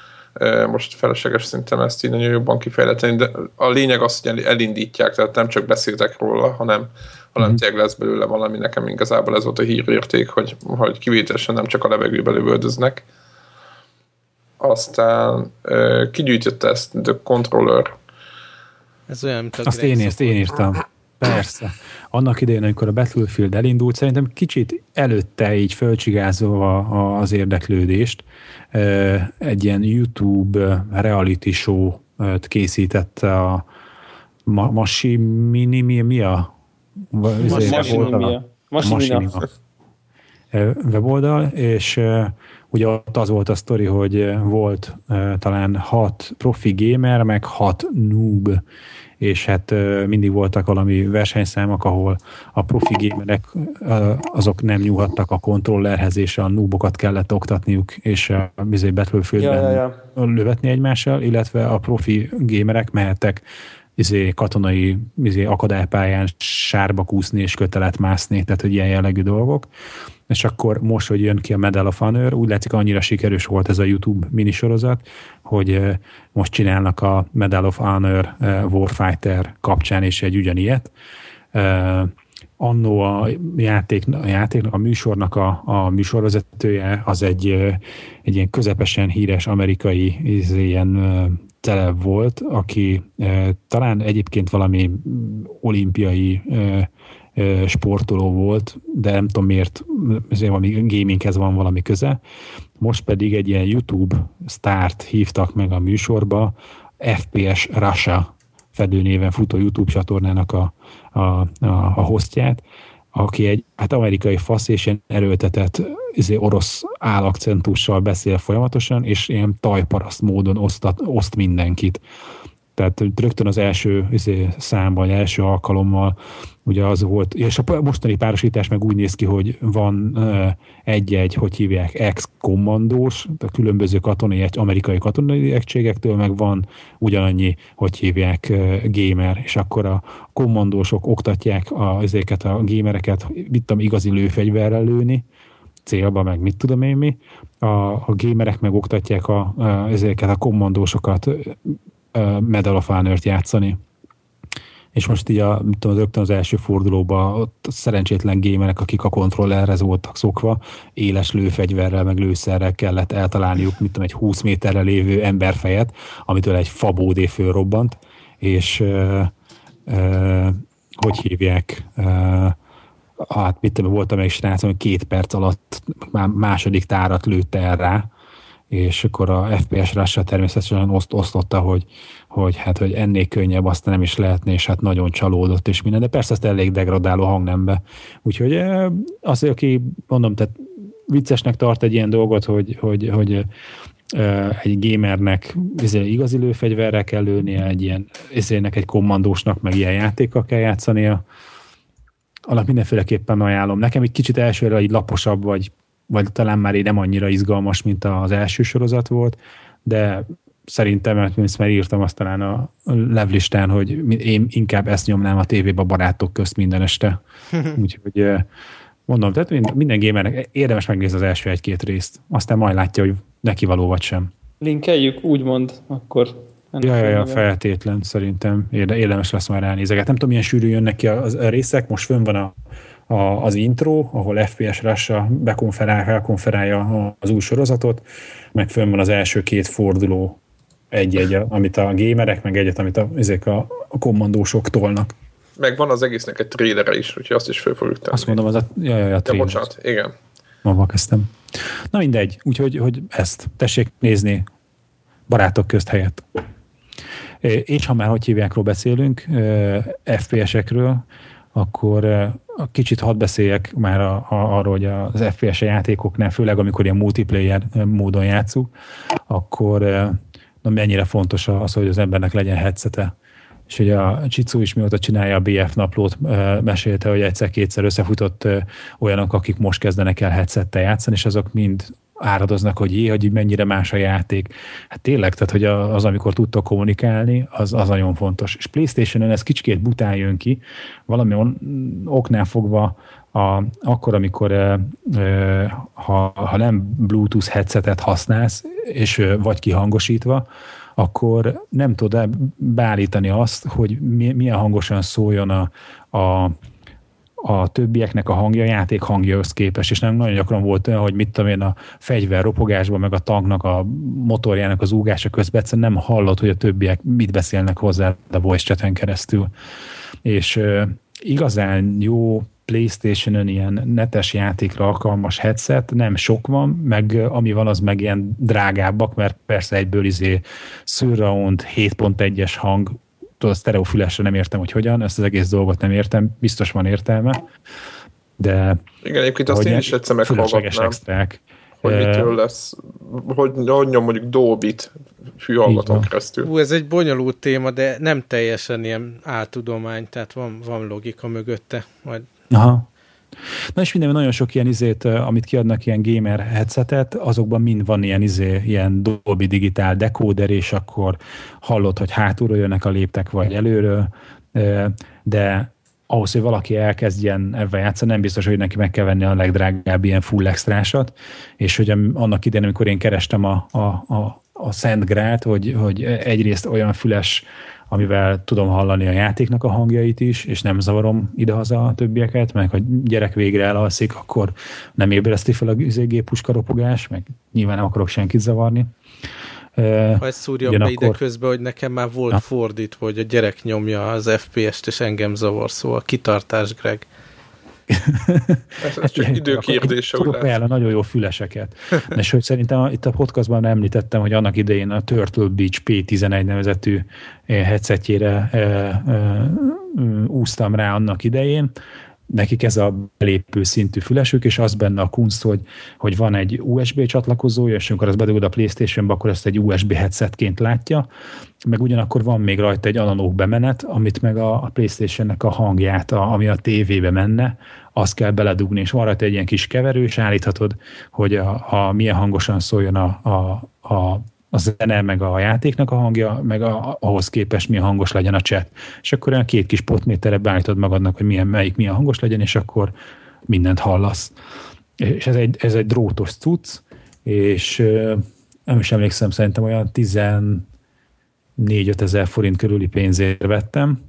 Most felesleges szinten ezt így nagyon jobban kifejleteni, de a lényeg az, hogy elindítják, tehát nem csak beszéltek róla, hanem, hanem mm. tényleg lesz belőle valami. Nekem igazából ez volt a hírérték, hogy, hogy kivételesen nem csak a levegőbe lövöldöznek. Aztán kigyűjtötte ezt The Controller. Ez olyan, mint a Azt én, ezt én írtam. Persze. Annak idején, amikor a Battlefield elindult, szerintem kicsit előtte így fölcsigázolva az érdeklődést, egy ilyen YouTube reality show készített a Masi Mini, mi, mi a? Masinimia. weboldal, és ugye ott az volt a sztori, hogy volt talán hat profi gamer, meg hat noob, és hát mindig voltak valami versenyszámok, ahol a profi gamerek azok nem nyúlhattak a kontrollerhez, és a noobokat kellett oktatniuk, és a bizony Battlefieldben ja, ja, ja. lövetni egymással, illetve a profi gamerek mehettek izé, katonai izé, akadálypályán sárba kúszni és kötelet mászni, tehát hogy ilyen jellegű dolgok. És akkor most, hogy jön ki a Medal of Honor, úgy látszik, annyira sikeres volt ez a YouTube minisorozat, hogy most csinálnak a Medal of Honor Warfighter kapcsán is egy ugyanilyet. Annó a játék, a játék, a műsornak a, a műsorvezetője az egy, egy ilyen közepesen híres amerikai ilyen celeb volt, aki talán egyébként valami olimpiai sportoló volt, de nem tudom miért, ezért valami gaminghez van valami köze. Most pedig egy ilyen YouTube sztárt hívtak meg a műsorba, FPS Russia fedőnéven futó YouTube csatornának a, a, a, a hostját, aki egy hát amerikai fasz és ilyen erőltetett izé, orosz állakcentussal beszél folyamatosan, és ilyen tajparaszt módon osztat, oszt mindenkit. Tehát rögtön az első izé, számban, első alkalommal ugye az volt, és a mostani párosítás meg úgy néz ki, hogy van egy-egy, hogy hívják, ex-kommandós, a különböző katonai, amerikai katonai egységektől, meg van ugyanannyi, hogy hívják, gamer, és akkor a kommandósok oktatják a, ezeket a gamereket, mit tudom, igazi lőfegyverrel lőni, célba, meg mit tudom én mi. A, a gamerek meg oktatják a, a, ezeket a kommandósokat Medal of Honor-t játszani. És most így a, tudom, rögtön az első fordulóban ott szerencsétlen gémerek, akik a kontrollerhez voltak szokva, éles lőfegyverrel, meg lőszerrel kellett eltalálniuk, mit tudom, egy 20 méterre lévő emberfejet, amitől egy fabódé fölrobbant, és ö, ö, hogy hívják, ö, hát mit tudom, voltam egy srác, hogy két perc alatt már második tárat lőtte el rá, és akkor a FPS Russia természetesen oszt, osztotta, hogy, hogy, hát, hogy ennél könnyebb aztán nem is lehetne, és hát nagyon csalódott és minden, de persze ezt elég degradáló hangnembe. Úgyhogy az, aki mondom, tehát viccesnek tart egy ilyen dolgot, hogy, hogy, hogy egy gamernek izé, igazi lőfegyverre kell lőnie, egy ilyen izének, egy kommandósnak, meg ilyen játékkal kell játszania. Alap mindenféleképpen ajánlom. Nekem egy kicsit elsőre egy laposabb, vagy vagy talán már így nem annyira izgalmas, mint az első sorozat volt, de szerintem, mert már írtam azt talán a levlistán, hogy én inkább ezt nyomnám a tévébe a barátok közt minden este. Úgyhogy mondom, tehát minden gamernek érdemes megnézni az első egy-két részt, aztán majd látja, hogy neki való vagy sem. Linkeljük, úgymond, akkor Ja, ja, ja, feltétlen szerintem érdemes lesz már ránézeget. Nem tudom, milyen sűrű jönnek ki a, a részek, most fönn van a a, az intro, ahol FPS Russia bekonferál, felkonferálja az új sorozatot, meg fönn van az első két forduló egy-egy, amit a gamerek, meg egyet, amit a, ezek a, a kommandósok tolnak. Meg van az egésznek egy trailere is, úgyhogy azt is föl fogjuk tenni. Azt mondom, az a, ja, ja, ja, De bocsánat, igen. Ma kezdtem. Na mindegy, úgyhogy hogy ezt tessék nézni barátok közt helyett. És ha már hogy hívjákról beszélünk, FPS-ekről, akkor kicsit hadd beszéljek már a, a, arról, hogy az FPS játékoknál, főleg amikor ilyen multiplayer módon játszunk, akkor na mennyire fontos az, hogy az embernek legyen headsete. És hogy a Csicó is mióta csinálja a BF naplót, mesélte, hogy egyszer-kétszer összefutott olyanok, akik most kezdenek el headsettel játszani, és azok mind áradoznak, hogy jé, hogy mennyire más a játék. Hát tényleg, tehát hogy az, amikor tudtok kommunikálni, az, az nagyon fontos. És Playstation-en ez kicsikét bután jön ki, valami oknál fogva a, akkor, amikor e, e, ha, ha nem Bluetooth headsetet használsz, és e, vagy kihangosítva, akkor nem tudod beállítani azt, hogy milyen hangosan szóljon a, a a többieknek a hangja, a játék hangja képes, és nem nagyon gyakran volt olyan, hogy mit tudom én, a fegyver ropogásban, meg a tanknak, a motorjának az úgása közben egyszerűen nem hallott, hogy a többiek mit beszélnek hozzá a voice chaten keresztül. És uh, igazán jó Playstation-ön ilyen netes játékra alkalmas headset, nem sok van, meg ami van, az meg ilyen drágábbak, mert persze egyből izé surround 7.1-es hang tudod, a sztereofülesre nem értem, hogy hogyan, ezt az egész dolgot nem értem, biztos van értelme, de... Igen, egyébként azt én is egyszer meghallgatnám. extrák. Hogy mitől lesz, hogy, hogy nyom mondjuk Dolbit fülhallgatón keresztül. Ú, ez egy bonyolult téma, de nem teljesen ilyen áltudomány, tehát van, van logika mögötte. Majd Aha. Na és minden nagyon sok ilyen izét, amit kiadnak ilyen gamer headsetet, azokban mind van ilyen izé, ilyen Dolby Digital decoder, és akkor hallod, hogy hátulról jönnek a léptek, vagy előről, de ahhoz, hogy valaki elkezdjen ebben játszani, nem biztos, hogy neki meg kell venni a legdrágább ilyen full extrásat, és hogy annak idején, amikor én kerestem a, a, a, a Szent Grát, hogy, hogy egyrészt olyan füles amivel tudom hallani a játéknak a hangjait is, és nem zavarom idehaza a többieket, meg ha gyerek végre elalszik, akkor nem ébreszti fel a géppuska ropogás, meg nyilván nem akarok senkit zavarni. Ha ezt szúrjam be ide közben, hogy nekem már volt ha? fordítva, hogy a gyerek nyomja az FPS-t, és engem zavar, szóval kitartás, Greg. Ez, ez csak időkérdése. Tudok ajánlani nagyon jó füleseket. És hogy szerintem itt a podcastban említettem, hogy annak idején a Turtle Beach P11 nevezetű eh, headsetjére e, e, úsztam rá annak idején, nekik ez a belépő szintű fülesük, és az benne a kunst, hogy, hogy van egy USB csatlakozója, és amikor az bedugod a Playstation-be, akkor ezt egy USB headsetként látja, meg ugyanakkor van még rajta egy analóg bemenet, amit meg a, a Playstation-nek a hangját, a, ami a tévébe menne, azt kell beledugni, és van rajta egy ilyen kis keverő, és állíthatod, hogy a, a milyen hangosan szóljon a, a, a a zene, meg a játéknak a hangja, meg a, ahhoz képest milyen hangos legyen a chat. És akkor olyan két kis potméterre beállítod magadnak, hogy milyen, melyik milyen hangos legyen, és akkor mindent hallasz. És ez egy, ez egy drótos cucc, és nem is emlékszem, szerintem olyan 14 ezer forint körüli pénzért vettem,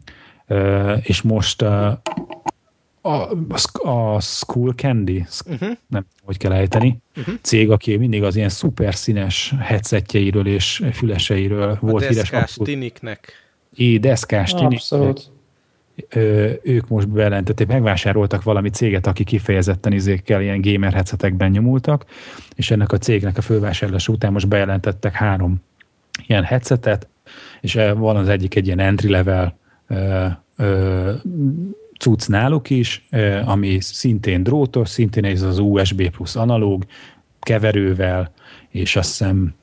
és most a, a School Candy, uh-huh. nem hogy kell ejteni, uh-huh. cég, aki mindig az ilyen szuper színes headsetjeiről és füleseiről a volt híres. Deszkás tiniknek. É, deszkás tinik. Abszolút. Ö, ők most bejelentették, megvásároltak valami céget, aki kifejezetten izékkel ilyen gamer headsetekben nyomultak, és ennek a cégnek a fölvásárlás után most bejelentettek három ilyen headsetet, és van az egyik egy ilyen entry level ö, ö, cucc náluk is, ami szintén drótos, szintén ez az USB plusz analóg, keverővel, és azt hiszem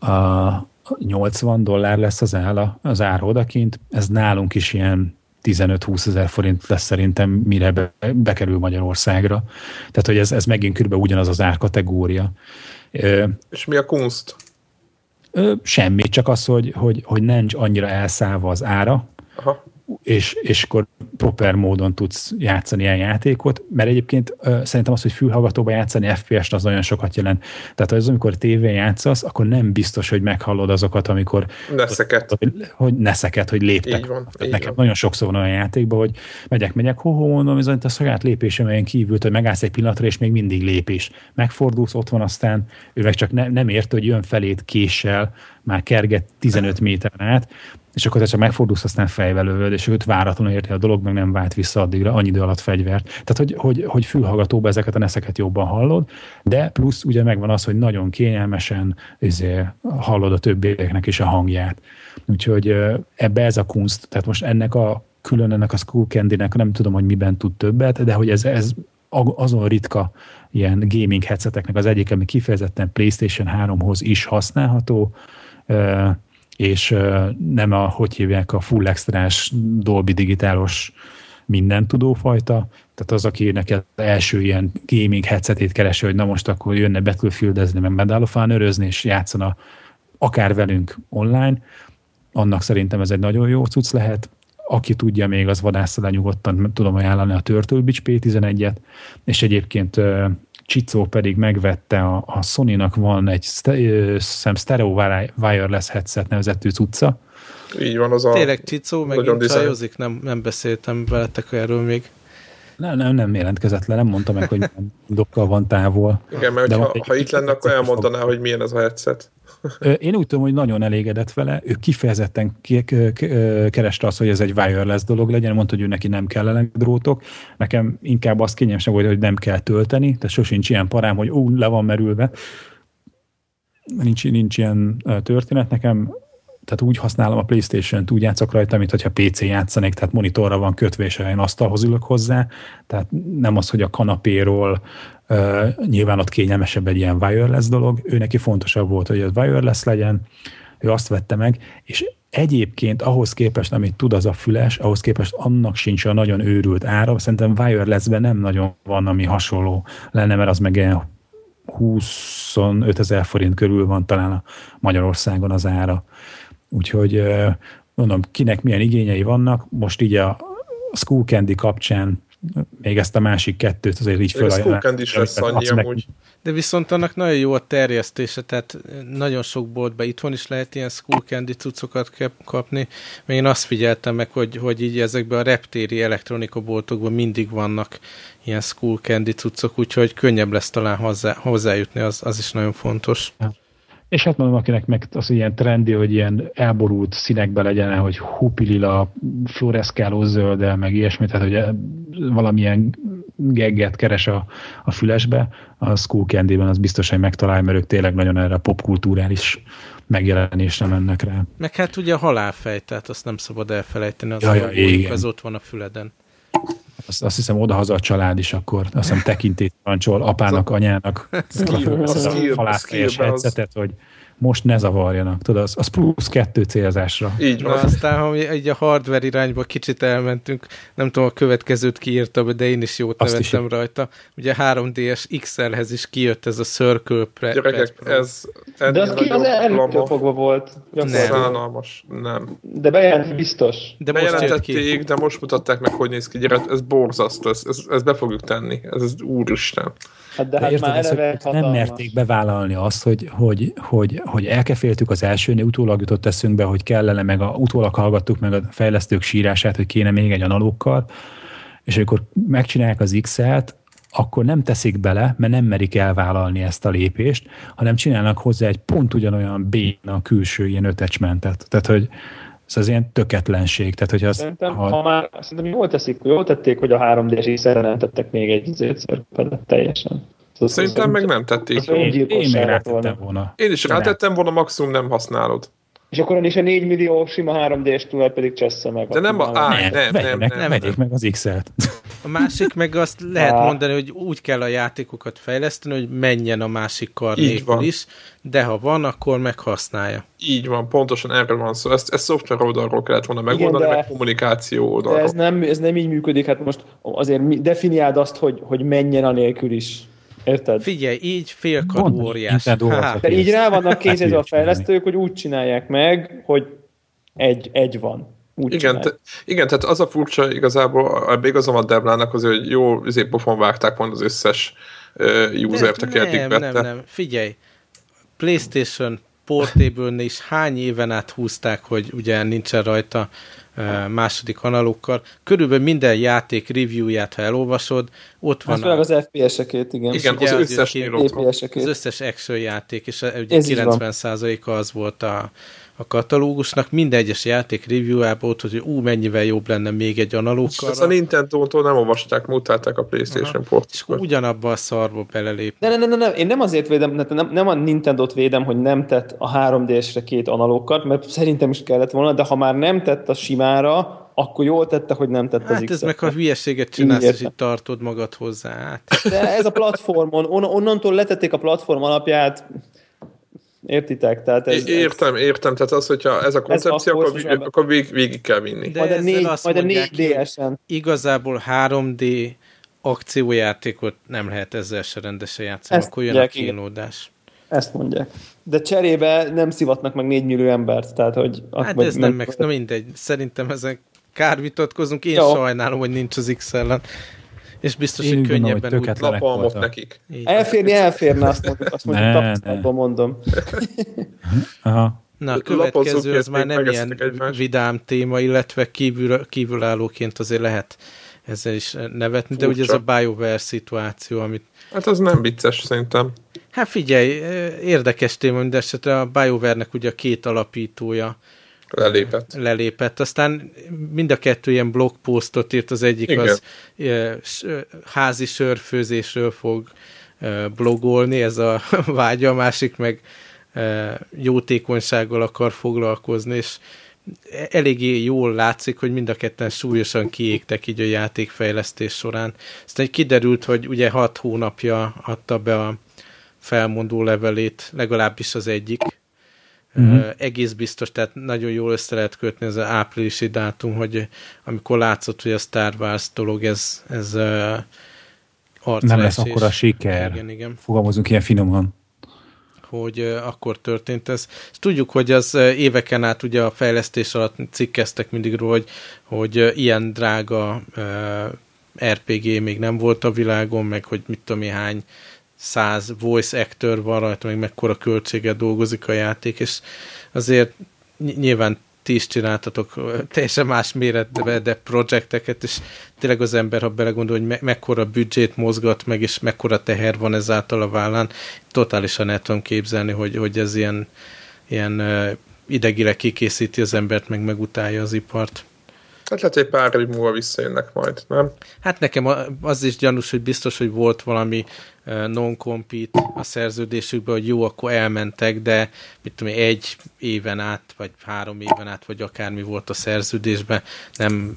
a 80 dollár lesz az, áll, az ár odakint. Ez nálunk is ilyen 15-20 ezer forint lesz szerintem, mire be, bekerül Magyarországra. Tehát, hogy ez, ez megint körülbelül ugyanaz az árkategória. És mi a kunst? Semmi, csak az, hogy, hogy, hogy nincs annyira elszállva az ára, Aha és, és akkor proper módon tudsz játszani ilyen játékot, mert egyébként ö, szerintem az, hogy fülhallgatóba játszani FPS-t az nagyon sokat jelent. Tehát az, amikor tévén játszasz, akkor nem biztos, hogy meghallod azokat, amikor neszeket. Hogy, hogy neszeket, hogy léptek. Így van, így nekem van. nagyon sokszor van olyan játékban, hogy megyek, megyek, ho, ho mondom, bizony a saját lépésemelyen kívül, hogy megállsz egy pillanatra, és még mindig lépés. Megfordulsz, ott van aztán, ő meg csak ne, nem ért, hogy jön felét késsel, már kerget 15 méteren át, és akkor te csak megfordulsz, aztán fejvel lövöd, és őt váratlanul érti a dolog, meg nem vált vissza addigra, annyi idő alatt fegyvert. Tehát, hogy, hogy, hogy fülhallgatóba ezeket a neszeket jobban hallod, de plusz ugye megvan az, hogy nagyon kényelmesen izé, hallod a többieknek is a hangját. Úgyhogy ebbe ez a kunst, tehát most ennek a külön ennek a Skull Candy-nek nem tudom, hogy miben tud többet, de hogy ez, ez azon ritka ilyen gaming headseteknek az egyik, ami kifejezetten PlayStation 3-hoz is használható, és nem a, hogy hívják, a full extrás Dolby digitálos minden tudófajta, tehát az, aki neked első ilyen gaming headsetét keresi, hogy na most akkor jönne Battlefieldezni, meg Medal of Honor és játszana akár velünk online, annak szerintem ez egy nagyon jó cucc lehet. Aki tudja még, az vadászta le nyugodtan, tudom ajánlani a Turtle Beach P11-et, és egyébként Csicó pedig megvette, a, a Sony-nak van egy szem stereo wireless headset nevezetű cucca. Így van, az a... Tényleg Csicó megint csajozik, nem, nem beszéltem veletek erről még. Nem, nem, nem jelentkezett le, nem mondta meg, hogy dokkal van távol. Igen, mert ha, ha itt lenne, akkor elmondaná, hogy milyen ez a headset. Én úgy tudom, hogy nagyon elégedett vele. Ő kifejezetten kereste azt, hogy ez egy wireless dolog legyen. Mondta, hogy ő neki nem kellenek drótok. Nekem inkább azt kényelmesebb volt, hogy nem kell tölteni. Tehát sosincs ilyen parám, hogy ú, le van merülve. Nincs, nincs ilyen történet. Nekem tehát úgy használom a Playstation-t, úgy játszok rajta, mint hogyha PC játszanék, tehát monitorra van kötve, és én asztalhoz ülök hozzá, tehát nem az, hogy a kanapéról uh, nyilván ott kényelmesebb egy ilyen wireless dolog, ő neki fontosabb volt, hogy ez wireless legyen, ő azt vette meg, és egyébként ahhoz képest, amit tud az a füles, ahhoz képest annak sincs a nagyon őrült ára, szerintem wirelessben nem nagyon van, ami hasonló lenne, mert az meg ilyen 25 ezer forint körül van talán a Magyarországon az ára. Úgyhogy mondom, kinek milyen igényei vannak, most így a School Candy kapcsán még ezt a másik kettőt azért így föl. School Candy is lesz annyi amúgy. De viszont annak nagyon jó a terjesztése, tehát nagyon sok boltban itthon is lehet ilyen School Candy cuccokat kapni. Még én azt figyeltem meg, hogy, hogy így ezekben a reptéri elektronika boltokban mindig vannak ilyen School Candy cuccok, úgyhogy könnyebb lesz talán hozzá, hozzájutni, az, az is nagyon fontos. Ja. És hát mondom, akinek meg az ilyen trendi, hogy ilyen elborult színekbe legyen, hogy hupilila, fluoreszkáló zöldel, meg ilyesmi, tehát hogy valamilyen gegget keres a, a fülesbe, a School Candy-ben az biztos, hogy megtalálja, mert ők tényleg nagyon erre a popkulturális megjelenésre mennek rá. Meg hát ugye a halálfej, tehát azt nem szabad elfelejteni, az, ja, ja, az ott van a füleden azt, azt hiszem odahaza a család is akkor, azt hiszem tekintét parancsol apának, anyának, halászfejes headsetet, hogy most ne zavarjanak, tudod, az, az plusz kettő célzásra. Így van. Na, aztán, ha mi egy a hardware irányba kicsit elmentünk, nem tudom, a következőt kiírta, de én is jót Azt nevettem is. rajta. Ugye 3DS XL-hez is kijött ez a Circle Pre Gyerekek, ez De az ki az előttől fogva volt. Nem. Szánalmas, nem. De bejelent biztos. De Bejelentették, de most mutatták meg, hogy néz ki. Gyere, ez borzasztó, ezt, ezt, ezt be fogjuk tenni. Ez az úristen. Hát de, de hát érted, már ez, hogy nem merték bevállalni azt, hogy, hogy, hogy, hogy elkeféltük az elsőnél, utólag jutott eszünkbe, hogy kellene, meg a, utólag hallgattuk meg a fejlesztők sírását, hogy kéne még egy analókkal, és amikor megcsinálják az X-et, akkor nem teszik bele, mert nem merik elvállalni ezt a lépést, hanem csinálnak hozzá egy pont ugyanolyan béna külső ilyen attachmentet. Tehát, hogy ez az ilyen töketlenség. Tehát, hogy az, szerintem, ha... ha már, szerintem jól teszik, jól tették, hogy a 3D-s nem tettek még egy izét teljesen. Szóval szerintem meg nem tették. Én, én még rátettem volna. Én is rátettem volna, maximum nem használod. És akkor is a 4 millió sima 3D-s tulaj pedig csessze meg. De nem a... Á, nem, nem, nem, nem, nem, Vegyék meg az X-et. A másik meg azt lehet mondani, hogy úgy kell a játékokat fejleszteni, hogy menjen a másik kar nélkül is, de ha van, akkor meghasználja. Így van, pontosan erről van szó. Ezt, ezt szoftver oldalról kellett volna megoldani, Igen, de, meg kommunikáció oldalról. De ez nem, ez nem így működik, hát most azért definiáld azt, hogy, hogy menjen a nélkül is. Érted? Figyelj, így félkadú óriás. De így rá vannak készítve a fejlesztők, hogy úgy csinálják meg, hogy egy, egy van. Úgy igen, te, igen, tehát az a furcsa igazából, ebbe igazam a Deblának az, hogy jó izé pofon vágták volna az összes uh, user-t, aki eddig vette. Nem, nem, figyelj, PlayStation portable is hány éven át húzták, hogy ugye nincsen rajta második analókkal. Körülbelül minden játék reviewját, ha elolvasod, ott van. Hát a... az FPS-ekét, igen. Igen, az, az összes az összes action játék, és ugye 90%-a az volt a, a katalógusnak, minden egyes játék review-ában ott, hogy ú, mennyivel jobb lenne még egy analókkal. Ezt a Nintendo-tól nem olvasták, mutálták a Playstation port. És ugyanabba a szarba belelép. Ne, ne, ne, ne, ne, én nem azért védem, nem, nem a Nintendo-t védem, hogy nem tett a 3DS-re két analókat, mert szerintem is kellett volna, de ha már nem tett a simára, akkor jól tette, hogy nem tette hát az ez meg a hülyeséget csinálsz, és itt tartod magad hozzá. Hát. De ez a platformon, on, onnantól letették a platform alapját, Értitek? Tehát ez, értem, ez... értem. Tehát az, hogyha ez a koncepció, ez akkor, vég, akkor vég, végig kell vinni. De majd a, négy, majd a 4DS-en. Igazából 3D akciójátékot nem lehet ezzel se rendesen játszani, Ezt akkor jön a kínlódás. Ezt mondják. De cserébe nem szivatnak meg 4 millió embert, tehát hogy... Hát ez nem meg, na mindegy. Szerintem ezek kár vitatkozunk. Én Jó. sajnálom, hogy nincs az X ellen. És biztos, Én hogy könnyebben úgy lapalmot nekik. Elférni elférne, azt mondjuk, azt mondjuk ne, tapasztalatban mondom. Aha. Na, a következő az már nem ilyen egymást. vidám téma, illetve kívül, kívülállóként azért lehet ezzel is nevetni, Furcsa. de ugye ez a BioWare szituáció, amit... Hát az nem vicces szerintem. Hát figyelj, érdekes téma, mindesetre a BioWare-nek ugye a két alapítója Lelépett. Lelépett. Aztán mind a kettő ilyen blogposztot írt, az egyik Igen. az e, házi sörfőzésről fog e, blogolni, ez a vágya, a másik meg jótékonysággal akar foglalkozni, és eléggé jól látszik, hogy mind a ketten súlyosan kiégtek így a játékfejlesztés során. Aztán kiderült, hogy ugye hat hónapja adta be a felmondó levelét, legalábbis az egyik, Uh-huh. Egész biztos, tehát nagyon jól össze lehet kötni ez az áprilisi dátum, hogy amikor látszott, hogy a Star Wars dolog, ez, ez Nem lesz akkor a siker. Igen, igen. Fogalmazunk ilyen finoman hogy akkor történt ez. Ezt tudjuk, hogy az éveken át ugye a fejlesztés alatt cikkeztek mindig róla, hogy, hogy ilyen drága RPG még nem volt a világon, meg hogy mit tudom én hány száz voice actor van rajta, meg mekkora költséggel dolgozik a játék, és azért nyilván ti is csináltatok teljesen más méretbe, de projekteket, és tényleg az ember, ha belegondol, hogy me- mekkora büdzsét mozgat meg, és mekkora teher van ezáltal a vállán, totálisan el tudom képzelni, hogy, hogy ez ilyen, ilyen idegileg kikészíti az embert, meg megutálja az ipart. Hát lehet, hogy pár év múlva visszajönnek majd, nem? Hát nekem az is gyanús, hogy biztos, hogy volt valami non-compete a szerződésükben, hogy jó, akkor elmentek, de mit tudom egy éven át, vagy három éven át, vagy akármi volt a szerződésben, nem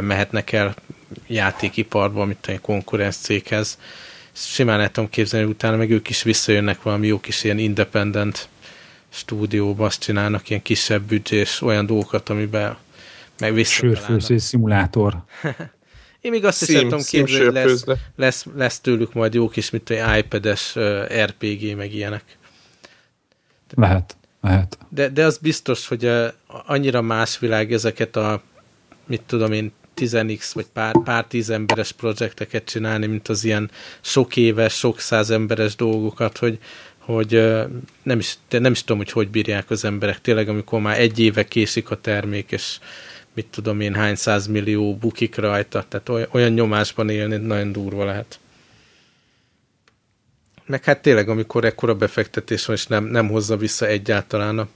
mehetnek el játékiparba, mint tudom, konkurenc céghez. Simán el tudom képzelni, hogy utána meg ők is visszajönnek valami jó kis ilyen independent stúdióba, azt csinálnak ilyen kisebb büdzsés olyan dolgokat, amiben meg Sörfőzés szimulátor. Én még azt is tudom képzelni, hogy lesz, lesz, lesz tőlük majd jó kis, mint egy iPad-es RPG, meg ilyenek. Lehet, lehet. De, de az biztos, hogy annyira más világ ezeket a, mit tudom én, 10x vagy pár, pár tíz emberes projekteket csinálni, mint az ilyen sok éves, sok száz emberes dolgokat, hogy, hogy nem is, nem is tudom, hogy hogy bírják az emberek. Tényleg, amikor már egy éve késik a termék, és mit tudom én, hány millió bukik rajta, tehát olyan nyomásban élni nagyon durva lehet. Meg hát tényleg, amikor ekkora befektetés van, és nem, nem hozza vissza egyáltalán a,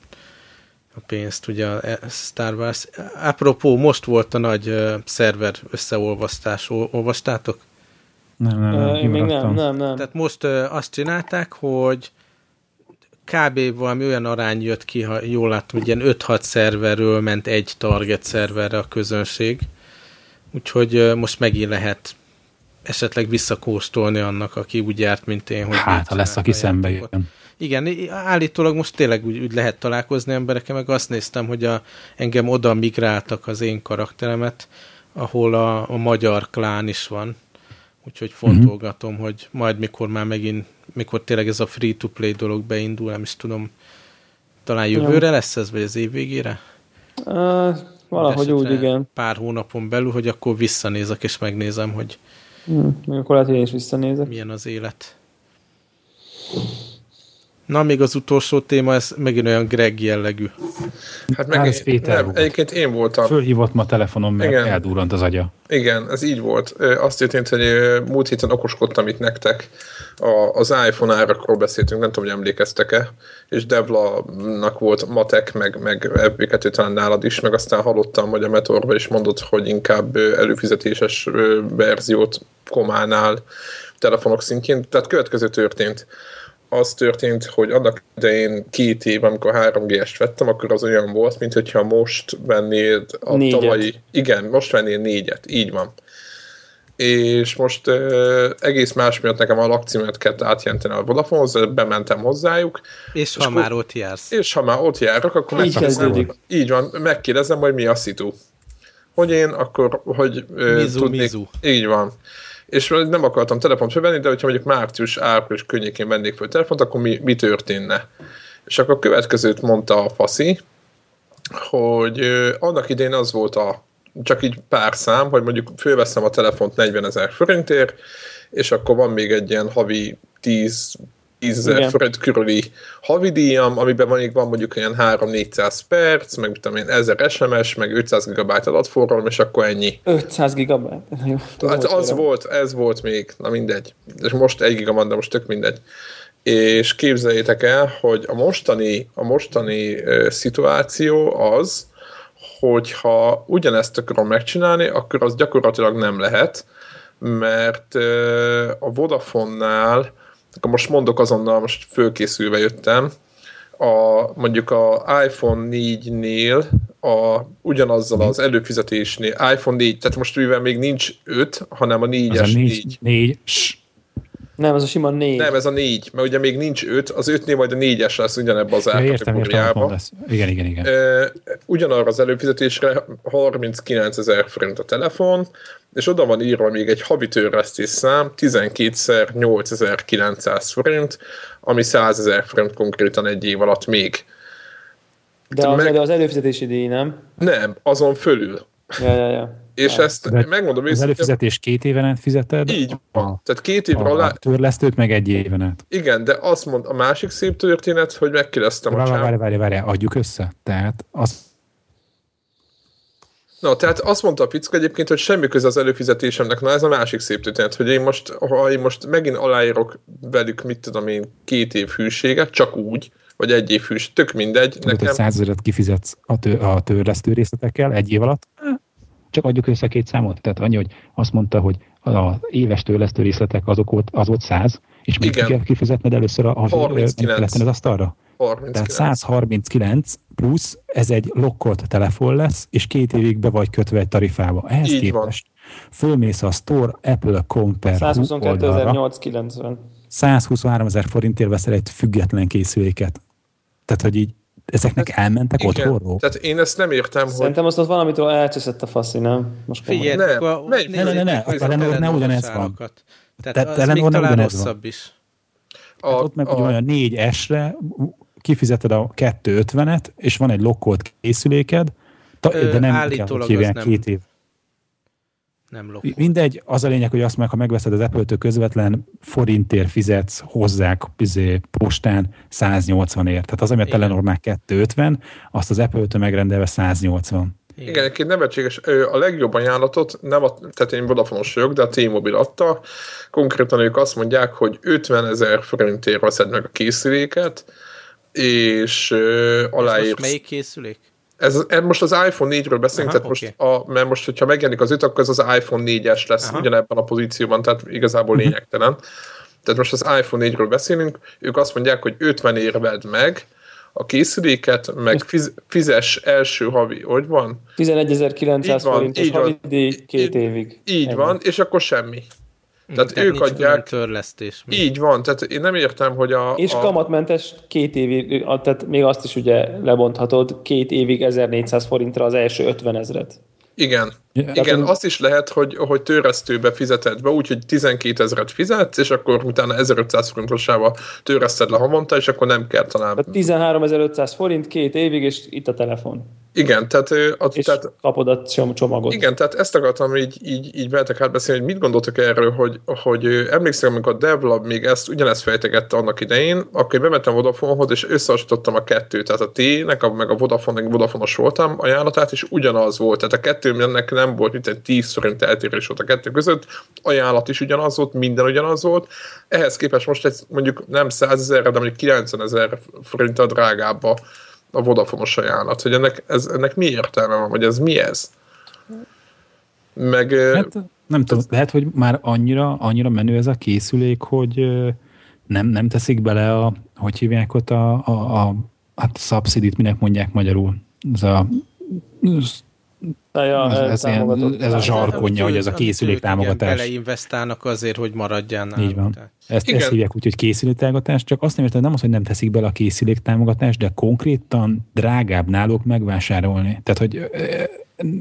a pénzt, ugye a Star Wars. Apropó, most volt a nagy uh, szerver összeolvasztás, olvastátok? Nem, nem, nem, még nem, nem, nem. Tehát most uh, azt csinálták, hogy kb. valami olyan arány jött ki, ha jól látom, hogy ilyen 5-6 szerverről ment egy target szerverre a közönség. Úgyhogy most megint lehet esetleg visszakóstolni annak, aki úgy járt, mint én. Hogy hát, ha lesz, aki szembe jön. Igen, állítólag most tényleg úgy, úgy lehet találkozni emberekkel, meg azt néztem, hogy a, engem oda migráltak az én karakteremet, ahol a, a magyar klán is van. Úgyhogy fontolgatom, uh-huh. hogy majd mikor már megint mikor tényleg ez a free-to-play dolog beindul, nem is tudom, talán jövőre ja. lesz ez, vagy az év végére? Uh, valahogy úgy, igen. Pár hónapon belül, hogy akkor visszanézek, és megnézem, hogy hmm, akkor lehet, hogy én is visszanézek. Milyen az élet. Na, még az utolsó téma, ez megint olyan Greg jellegű. Hát meg ez Péter nem, egyébként én voltam. Fölhívott ma a telefonom, mert Igen. eldurrant az agya. Igen, ez így volt. Azt történt, hogy múlt héten okoskodtam itt nektek. A, az iPhone árakról beszéltünk, nem tudom, hogy emlékeztek-e, és Devla-nak volt matek, meg, meg FB2 talán nálad is, meg aztán hallottam, hogy a Meteorban is mondott, hogy inkább előfizetéses verziót kománál telefonok szintjén. Tehát következő történt az történt, hogy annak idején két év, amikor 3G-est vettem, akkor az olyan volt, mint hogyha most vennéd a Négyet. tavalyi... Igen, most vennél négyet, így van. És most uh, egész más miatt nekem a lakcímet kellett átjelenteni a Vodafonehoz, bementem hozzájuk, És, És ha már ott jársz. és ha már ott járok, akkor Így megkérdezem, így van, megkérdezem, hogy mi a szitu. Hogy én akkor, hogy ö, Mizu, tudnék, mizu. így van. És nem akartam telefont felvenni, de hogyha mondjuk március, április környékén vennék fel telefont, akkor mi, mi történne? És akkor a következőt mondta a faszi, hogy annak idején az volt a csak így pár szám, hogy mondjuk fölveszem a telefont 40 ezer forintért, és akkor van még egy ilyen havi 10 10 ezer Igen. forint körüli havidíjam, amiben mondjuk van mondjuk ilyen 3-400 perc, meg mit tudom én, 1000 SMS, meg 500 gigabyte adatforgalom, és akkor ennyi. 500 gigabyte. Jó, tudom, Hát az félre. volt, ez volt még, na mindegy. És most egy giga van, de most tök mindegy. És képzeljétek el, hogy a mostani, a mostani uh, szituáció az, hogyha ugyanezt akarom megcsinálni, akkor az gyakorlatilag nem lehet, mert uh, a Vodafone-nál, akkor most mondok azonnal, most fölkészülve jöttem, a, mondjuk a iPhone 4-nél a, ugyanazzal az előfizetésnél, iPhone 4, tehát most mivel még nincs 5, hanem a Az a 4-es 4. négy, négy, ss, Nem, az a sima 4. Nem, ez a 4, mert ugye még nincs 5, az 5-nél majd a 4-es lesz ugyanebben az árkategóriában. Igen, igen, igen. Ugyanarra az előfizetésre 39 ezer forint a telefon, és oda van írva még egy havi törlesztés szám, 12-szer 8900 forint, ami 100 ezer forint konkrétan egy év alatt még. de, az, meg- de az előfizetési díj, nem? Nem, azon fölül. Ja, ja, ja. És Ja. ezt De megmondom Az előfizetés két éven át fizeted? így A, van. Tehát két évre a, alá, a törlesztőt meg egy éven át. igen, de azt mond, a másik szép történet, hogy megkérdeztem a Várj, csávot. várj, várj, várj, adjuk össze. Tehát az, Na, tehát azt mondta a fickó egyébként, hogy semmi köze az előfizetésemnek. Na, ez a másik szép történet, hogy én most, ha én most megint aláírok velük, mit tudom én, két év hűséget, csak úgy, vagy egy év hűs, tök mindegy. tudod, hogy Nekem, százezeret kifizetsz a, tő, a törlesztő részletekkel egy év alatt, csak adjuk össze két számot. Tehát annyi, hogy azt mondta, hogy az éves törlesztő részletek azok volt, az volt 100, és még ki kell kifizetned először a, 39. az asztalra. Tehát 39. 139 plusz ez egy lokkolt telefon lesz, és két évig be vagy kötve egy tarifába. Ehhez Így van. képest fölmész a Store Apple oldalra, 122.890. 123 ezer forintért veszel egy független készüléket. Tehát, hogy így ezeknek elmentek Hát, Igen, otthonról? tehát én ezt nem értem, hogy Szerintem azt ott valamitől elcseszett a faszi, nem? Most komolyan. Figyelj, Nem, akkor Ne, ne, ne, meg a a Telenor ne ugyanez van. Tehát Te- az Telenor még ne talán ugyanez van. rosszabb is. a, Hát ott meg a, ugye olyan 4S-re kifizeted a 250-et, és van egy lokkolt készüléked, de nem kell, állítólag hogy hívják az nem. két év. Nem lop. Mindegy, az a lényeg, hogy azt meg, ha megveszed az Apple-től közvetlen forintért fizetsz hozzák izé, postán 180 ért. Tehát az, ami a Igen. Telenornál 250, azt az Apple-től megrendelve 180. Igen, egyébként nevetséges. A legjobb ajánlatot, nem a, tehát én Vodafonos vagyok, de a T-Mobile adta. Konkrétan ők azt mondják, hogy 50 ezer forintért veszed meg a készüléket, és Ez aláírsz. most melyik készülék? Ez, ez most az iPhone 4-ről beszélünk, Aha, tehát most, oké. a, mert most, hogyha megjelenik az 5, akkor ez az iPhone 4-es lesz Aha. ugyanebben a pozícióban, tehát igazából lényegtelen. Tehát most az iPhone 4-ről beszélünk, ők azt mondják, hogy 50 ér vedd meg a készüléket, meg fiz, fizes első havi, hogy van? 11.900 Így van, forintos havidíj két Így- évig. Így Ennyi. van, és akkor semmi. Tehát Tehát ők adják- törlesztés. még. Így van, tehát én nem értem, hogy a... És a, kamatmentes két évig, tehát még azt is ugye lebonthatod, két évig 1400 forintra az első 50 ezret. Igen. Ja, Igen, azt is lehet, hogy, hogy törlesztőbe fizeted be, úgyhogy 12 ezeret fizetsz, és akkor utána 1500 forintosával törleszted le havonta, és akkor nem kell talán... Tehát 13.500 forint két évig, és itt a telefon. Igen, tehát, a, És tehát kapod a csom- csomagot. igen, tehát ezt akartam így, így, így veletek átbeszélni, hogy mit gondoltok erről, hogy, hogy emlékszem, amikor a DevLab még ezt ugyanezt fejtegette annak idején, akkor én bementem Vodafonehoz, és összehasonlítottam a kettőt, tehát a T-nek, a, meg a Vodafone, meg Vodafonos voltam ajánlatát, és ugyanaz volt. Tehát a kettőnek nem volt, mint egy 10 forint eltérés volt a kettő között, ajánlat is ugyanaz volt, minden ugyanaz volt. Ehhez képest most egy, mondjuk nem 100 ezer, de mondjuk 90 ezer forint a drágább a, a Vodafonos ajánlat, hogy ennek, ez, ennek mi értelme van, vagy ez mi ez? Meg, hát, nem tudom, lehet, hogy már annyira, annyira menő ez a készülék, hogy nem, nem teszik bele a, hogy hívják ott a, a, a hát subsidit, minek mondják magyarul? Ez a Ja, ez, ilyen, ez a zsarkonja, hogy ez a készülék támogatás. Beleinvestálnak azért, hogy maradjál Így van. Ezt, ezt hívják úgy, hogy készülék támogatás, csak azt nem értem, nem az, hogy nem teszik bele a készülék támogatást, de konkrétan drágább náluk megvásárolni. Tehát, hogy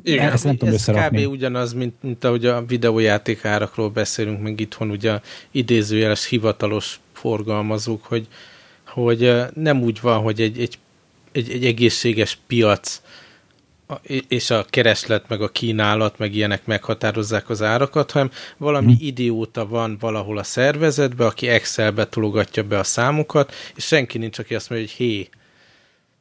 igen, ezt nem tudom ez kb. ugyanaz, mint, mint ahogy a videójáték árakról beszélünk, meg itthon ugye idézőjeles hivatalos forgalmazók, hogy, hogy nem úgy van, hogy egy, egy, egy, egy egészséges piac és a kereslet, meg a kínálat, meg ilyenek meghatározzák az árakat, hanem valami hmm. idióta van valahol a szervezetben, aki Excelbe tologatja be a számokat, és senki nincs, aki azt mondja, hogy hé,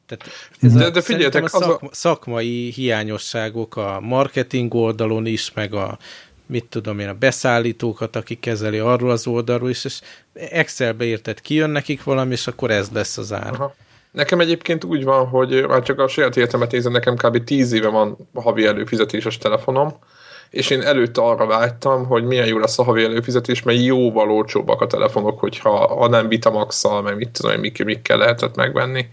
tehát ez de, a, de figyeljetek, a szakma, a... szakmai hiányosságok a marketing oldalon is, meg a mit tudom én, a beszállítókat, aki kezeli arról az oldalról is, és Excelbe érted, kijön nekik valami, és akkor ez lesz az ár. Aha. Nekem egyébként úgy van, hogy már csak a saját életemet nézem, nekem kb. 10 éve van havi előfizetéses telefonom, és én előtte arra vágytam, hogy milyen jó lesz a havi előfizetés, mert jóval olcsóbbak a telefonok, hogyha ha nem vitamax meg mit tudom én, mikkel lehetett megvenni.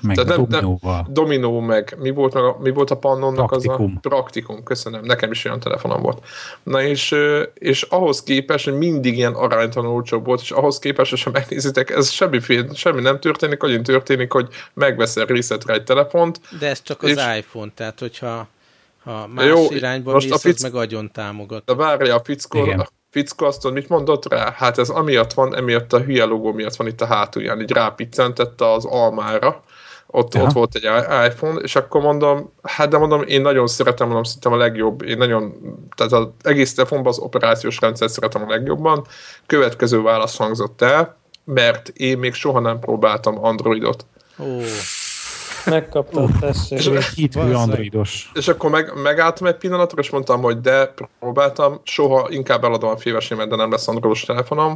Meg Tehát nem, dominóval. Nem, dominó, meg mi volt, meg a, mi volt a pannonnak praktikum. az a... Praktikum. köszönöm. Nekem is olyan telefonom volt. Na és, és ahhoz képest, hogy mindig ilyen aránytalan olcsóbb volt, és ahhoz képest, ha megnézitek, ez semmi, semmi nem történik, annyi történik, hogy megveszel részletre egy telefont. De ez csak és... az iPhone, tehát hogyha ha más jó, irányba most mész, a fic... meg agyon támogat. De várja, a fickó, fickó azt mit mondott rá? Hát ez amiatt van, emiatt a hülye logó miatt van itt a hátulján, így rápiccentette az almára, ott, ott volt egy iPhone, és akkor mondom, hát de mondom, én nagyon szeretem, mondom, szerintem a legjobb, én nagyon, tehát az egész telefonban az operációs rendszer szeretem a legjobban. Következő válasz hangzott el, mert én még soha nem próbáltam Androidot. Oh. Megkaptad, tessék. És, egy hitvű androidos. És akkor meg, megálltam egy pillanatra, és mondtam, hogy de, próbáltam, soha inkább eladom a félvesémet, de nem lesz androidos telefonom.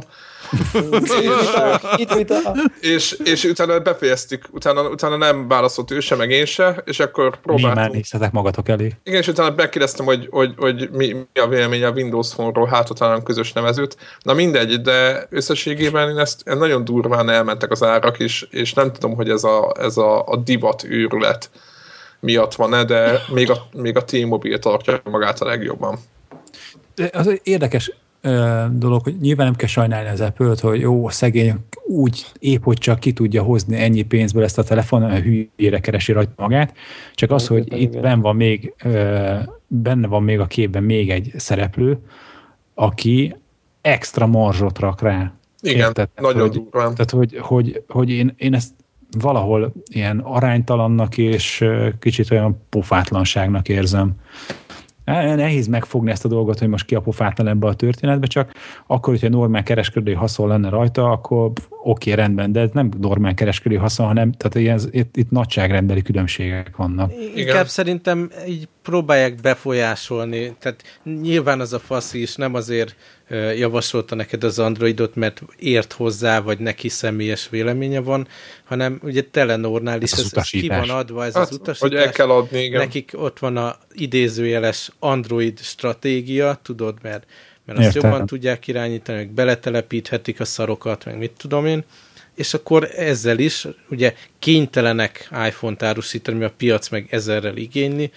És, és, és, utána befejeztük, utána, utána nem válaszolt ő se, meg én se, és akkor próbáltam. Mi nézhetek magatok elé. Igen, és utána megkérdeztem, hogy, hogy, hogy mi, mi a vélemény a Windows Phone-ról, hát talán közös nevezőt. Na mindegy, de összességében én ezt nagyon durván elmentek az árak, és, és nem tudom, hogy ez a, ez a, a divat őrület miatt van-e, de még a, még a T-Mobile tartja magát a legjobban. De az érdekes, dolog, hogy nyilván nem kell sajnálni az apple hogy jó, a szegény úgy épp, hogy csak ki tudja hozni ennyi pénzből ezt a telefon, a hülyére keresi rajta magát, csak az, hogy itt benne van még, benne van még a képben még egy szereplő, aki extra marzsot rak rá. Igen, Érted? nagyon hogy, durván. Tehát, hogy, hogy, hogy én, én ezt valahol ilyen aránytalannak és kicsit olyan pofátlanságnak érzem. Nehéz megfogni ezt a dolgot, hogy most ki a pofátlan ebbe a történetbe, csak akkor, hogyha normál kereskedői haszon lenne rajta, akkor oké, okay, rendben, de ez nem normál kereskedői haszon, hanem tehát ilyen, itt, itt nagyságrendbeli különbségek vannak. Inkább Igen. szerintem így próbálják befolyásolni, tehát nyilván az a fasz is nem azért javasolta neked az Androidot, mert ért hozzá, vagy neki személyes véleménye van, hanem ugye Telenornál is ez, ez, ez ki van adva, ez hát, az utasítás. Hogy el kell adni, igen. Nekik ott van a idézőjeles Android stratégia, tudod, mert, mert azt Értem. jobban tudják irányítani, meg beletelepíthetik a szarokat, meg mit tudom én, és akkor ezzel is ugye kénytelenek iPhone-t árusítani, mert a piac meg ezerrel igényli,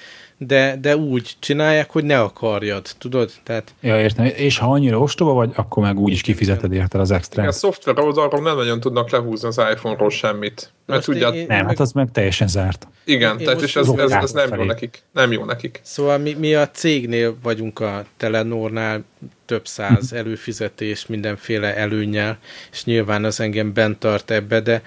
de, de úgy csinálják, hogy ne akarjad, tudod? Tehát... Ja, értem. És ha annyira ostoba vagy, akkor meg úgy is kifizeted érte az extra. A szoftver oldalról nem nagyon tudnak lehúzni az iPhone-ról semmit. Mert tudját... én, nem, hát meg... hát az meg teljesen zárt. Igen, én tehát és ez, ez, ez, nem jó nekik. Nem jó nekik. Szóval mi, mi a cégnél vagyunk a Telenornál, több száz mhm. előfizetés, mindenféle előnyel, és nyilván az engem bent tart ebbe, de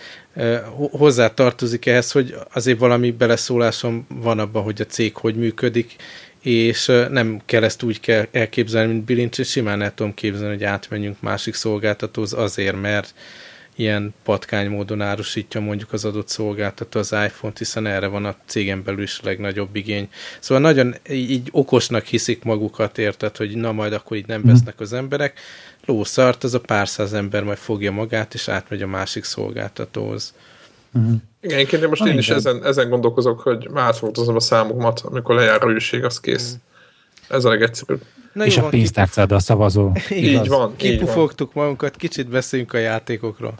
hozzá tartozik ehhez, hogy azért valami beleszólásom van abban, hogy a cég hogy működik, és nem kell ezt úgy kell elképzelni, mint Bilincs, és simán el tudom képzelni, hogy átmenjünk másik szolgáltatóhoz azért, mert ilyen patkány módon árusítja mondjuk az adott szolgáltató az iPhone-t, hiszen erre van a cégen belül is a legnagyobb igény. Szóval nagyon így okosnak hiszik magukat, érted, hogy na majd akkor így nem mhm. vesznek az emberek, lószart, az a pár száz ember majd fogja magát, és átmegy a másik szolgáltatóhoz. Uh-huh. Igen, én most én is ezen, ezen gondolkozok, hogy átfordozom a számokat, amikor lejár a hűség, az kész. Uh-huh. Ez a legegyszerűbb. Na és jó, a pénztárcád a szavazó. Így van. Kipufogtuk magunkat, kicsit beszéljünk a játékokról.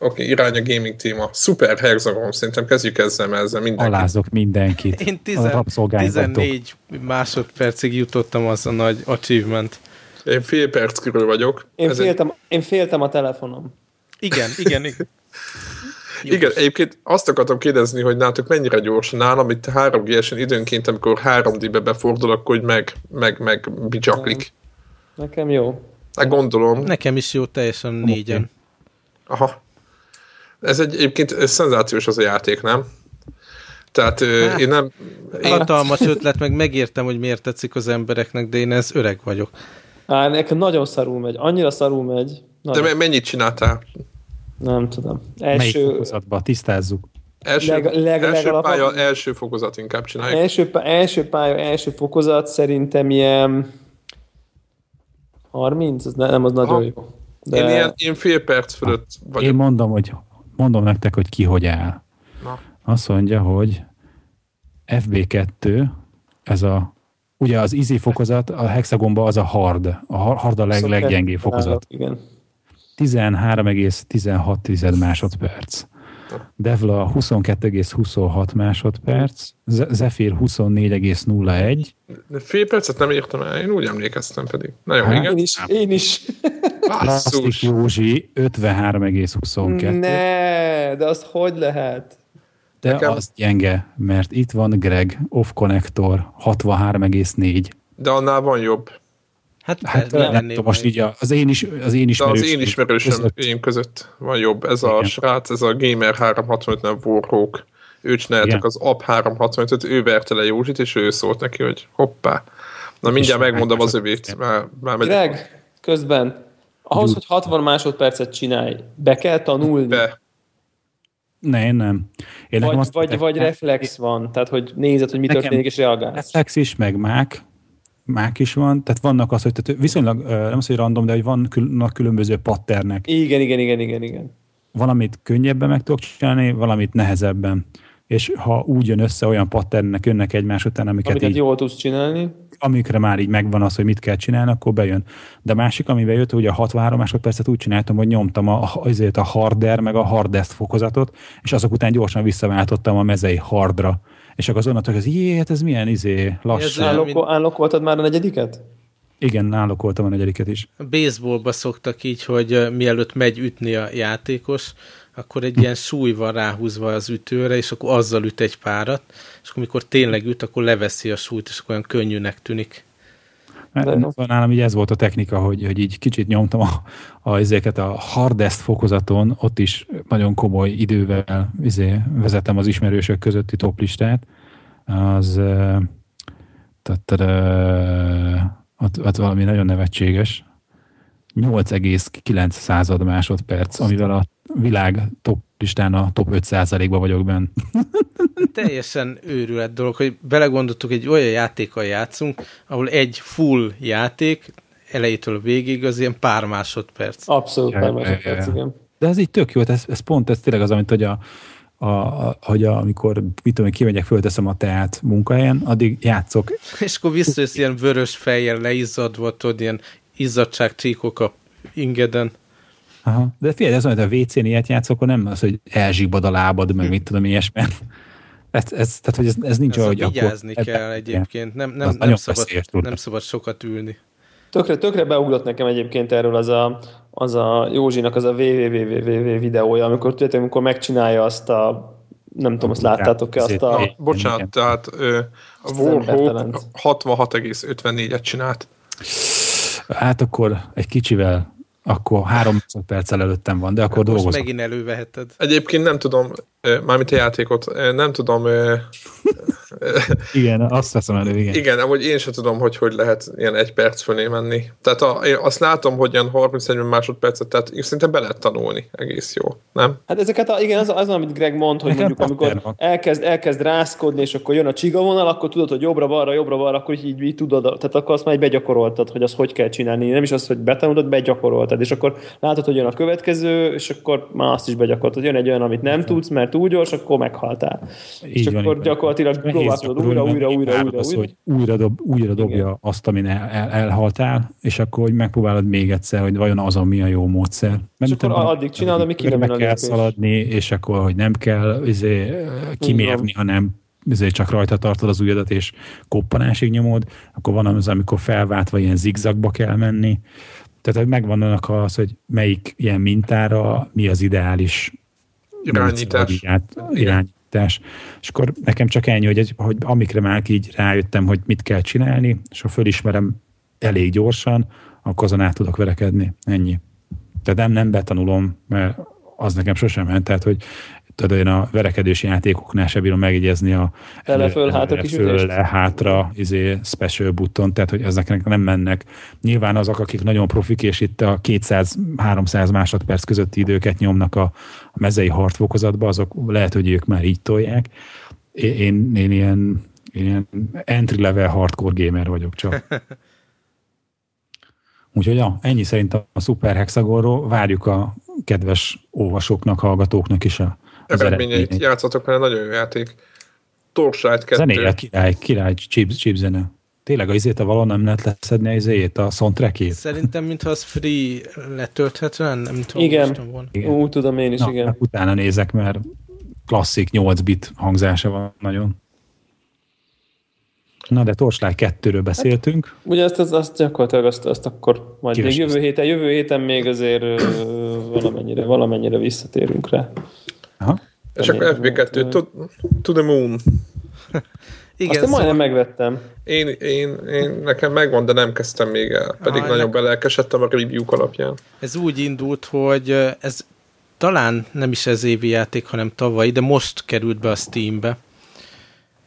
Oké, okay, irány a gaming téma. Szuper Hexagon, szerintem kezdjük ezzel, mert ezzel mindenki. Alázok mindenkit. Én tizen, 14 másodpercig jutottam az a nagy achievement. Én fél perc körül vagyok. Én, féltem, egy... én féltem a telefonom. Igen, igen, igen. Jó. Igen, egyébként azt akartam kérdezni, hogy nálatok mennyire gyors. Nálam itt 3 g időnként, amikor 3D-be befordul, akkor hogy meg, meg, meg bicsaklik. Nekem jó. Hát gondolom. Nekem is jó, teljesen négyen. Aha. Ez egy, egyébként ez szenzációs az a játék, nem? Tehát hát, én nem... Hatalmas ötlet, meg megértem, hogy miért tetszik az embereknek, de én ez öreg vagyok. Á, nekem nagyon szarul megy, annyira szarul megy. Nagyon. De mennyit csináltál? Nem tudom. Első... Melyik fokozatban? Tisztázzuk. Első, leg, leg, első pálya, első fokozat inkább csináljuk. Első, első pálya, első fokozat szerintem ilyen 30, az nem, az nagyon jó. De... Én, ilyen, én fél perc fölött vagyok. Én mondom, hogy mondom nektek, hogy ki hogy áll. Na. Azt mondja, hogy FB2, ez a ugye az easy fokozat, a hexagonban az a hard. A hard a leg, leggyengébb fokozat. Igen. 13,16 másodperc. Devla 22,26 másodperc, Zephyr 24,01. Fél percet nem értem el, én úgy emlékeztem pedig. Nagyon hát, igen. Én is. Én is. Plastik Józsi 53,22. Ne, de azt hogy lehet? De Nekem... az gyenge, mert itt van Greg, off connector 63,4. De annál van jobb. Hát, hát nem, nem tudom, most így az én, is, az én ismerős. De az én ismerősöm között. én között van jobb. Ez Igen. a srác, ez a Gamer 365 nem Warhawk. Ő csináltak az App 365 ő verte le Józsit, és ő szólt neki, hogy hoppá. Na mindjárt megmondom az övét. Már, már Greg, közben, ahhoz, hogy 60 másodpercet csinálj, be kell tanulni. Be. Ne, én nem. Én vagy, azt vagy, vagy reflex van, tehát hogy nézed, hogy mi történik, és reagálsz. Reflex is, meg mák, mák is van, tehát vannak az, hogy tehát viszonylag, nem az, hogy random, de hogy vannak különböző patternek. Igen, igen, igen, igen, igen. Valamit könnyebben meg tudok csinálni, valamit nehezebben. És ha úgy jön össze, olyan patternek jönnek egymás után, amiket Amiket így, jól tudsz csinálni. Amikre már így megvan az, hogy mit kell csinálni, akkor bejön. De a másik, ami bejött, hogy a 63 másodpercet úgy csináltam, hogy nyomtam a, azért a harder, meg a hardest fokozatot, és azok után gyorsan visszaváltottam a mezei hardra és akkor az onnantól, hogy jé, hát ez milyen izé, lassú. Állok, voltad már a negyediket? Igen, voltam a negyediket is. A baseballba szoktak így, hogy mielőtt megy ütni a játékos, akkor egy ilyen súly van ráhúzva az ütőre, és akkor azzal üt egy párat, és akkor mikor tényleg üt, akkor leveszi a súlyt, és akkor olyan könnyűnek tűnik. Mert nálam így ez volt a technika, hogy, hogy így kicsit nyomtam a, a, ezeket a hardest fokozaton, ott is nagyon komoly idővel izé, vezetem az ismerősök közötti toplistát. Az ott, ott valami nagyon nevetséges. 8,9 század másodperc, amivel a világ top listán a top 5%-ba vagyok benne. Teljesen őrület dolog, hogy belegondoltuk, egy olyan játékkal játszunk, ahol egy full játék elejétől végig az ilyen pár másodperc. Abszolút pár másodperc, igen. De ez így tök jó, ez, ez pont ez tényleg az, amit hogy a, a, a, hogy a, amikor mit tudom, kimegyek, fölteszem a teát munkahelyen, addig játszok. És akkor visszajössz ilyen vörös fejjel leizzadva, tudod, ilyen izzadságcsíkok a ingeden. Aha. De figyelj, ez hogy a WC-n ilyet játszok, akkor nem az, hogy elzsibad a lábad, meg mit tudom, ilyesmi. Ez, ez, tehát, hogy ez, ez nincs ez olyan, hogy vigyázni akkor, kell egyébként. Nem, nem, nem, szabad, nem szabad sokat ülni. Tökre, tökre beugrott nekem egyébként erről az a, az a Józsinak az a www videója, amikor tudjátok, amikor megcsinálja azt a nem tudom, azt láttátok-e azt a... Bocsánat, tehát a Warhawk 66,54-et csinált. Hát akkor egy kicsivel akkor három perccel előttem van, de akkor dolgozom. Most megint előveheted. Egyébként nem tudom, mármint a játékot, nem tudom... igen, azt veszem elő, igen. Igen, amúgy én sem tudom, hogy hogy lehet ilyen egy perc fölé menni. Tehát a, én azt látom, hogy ilyen 31 másodpercet, tehát szerintem be lehet tanulni egész jó, nem? Hát ezeket, a, igen, az, az, amit Greg mond, hogy mondjuk amikor elkezd, elkezd rászkodni, és akkor jön a csiga vonal, akkor tudod, hogy jobbra-balra, jobbra-balra, akkor így, így tudod, tehát akkor azt már begyakoroltad, hogy azt hogy kell csinálni. Nem is az, hogy betanultad, begyakoroltad, és akkor látod, hogy jön a következő, és akkor már azt is begyakoroltad. Jön egy olyan, amit nem tudsz, mert túl gyors, akkor meghaltál. Így és van, akkor gyakorlatilag megpróbálod újra, újra, újra, újra, az, hogy újra, dob, újra dobja Igen. azt, amin el, el, elhaltál, és akkor hogy megpróbálod még egyszer, hogy vajon azon mi a jó módszer. Mert és akkor addig csinálod, amíg ki nem kell szaladni, és akkor, hogy nem kell izé, kimérni, hanem izé, csak rajta tartod az ujjadat, és koppanásig nyomod, akkor van az, amikor felváltva ilyen zigzagba kell menni. Tehát megvan annak az, hogy melyik ilyen mintára mi az ideális irányítás. irányítás. És akkor nekem csak ennyi, hogy, hogy amikre már így rájöttem, hogy mit kell csinálni, és ha fölismerem elég gyorsan, akkor azon át tudok verekedni. Ennyi. Tehát nem, nem betanulom, mert az nekem sosem ment. Tehát, hogy tudod, én a verekedős játékoknál sem bírom megjegyezni a Tele föl, hátra, föl, le, hátra, izé, special button, tehát hogy ezeknek nem mennek. Nyilván azok, akik nagyon profik, és itt a 200-300 másodperc közötti időket nyomnak a, a mezei hartfokozatba, azok lehet, hogy ők már így tolják. Én, én ilyen, én ilyen entry-level hardcore gamer vagyok csak. Úgyhogy ja, ennyi szerintem a Super Hexagonról. Várjuk a kedves olvasóknak, hallgatóknak is a eredményeit játszatok, mert nagyon jó játék. Torchlight 2. Zenéje király, király chip, chip zene. Tényleg az izét a való nem lehet leszedni az izét, a soundtrackjét? Szerintem, mintha az free letölthető, nem tudom. Igen, volna. igen. úgy tudom én is, Na, igen. Utána nézek, mert klasszik 8 bit hangzása van nagyon. Na, de Torchlight 2-ről beszéltünk. Hát, ugye ezt, azt, azt gyakorlatilag azt, azt akkor majd még jövő héten, jövő héten még azért valamennyire, valamennyire visszatérünk rá. Aha. És akkor FB2, to, to the moon. Igen, Azt én majdnem szóval megvettem. Én, én, én, nekem megvan, de nem kezdtem még el. Pedig ah, nagyon belelkesedtem a review alapján. Ez úgy indult, hogy ez talán nem is ez évi játék, hanem tavaly, de most került be a Steambe.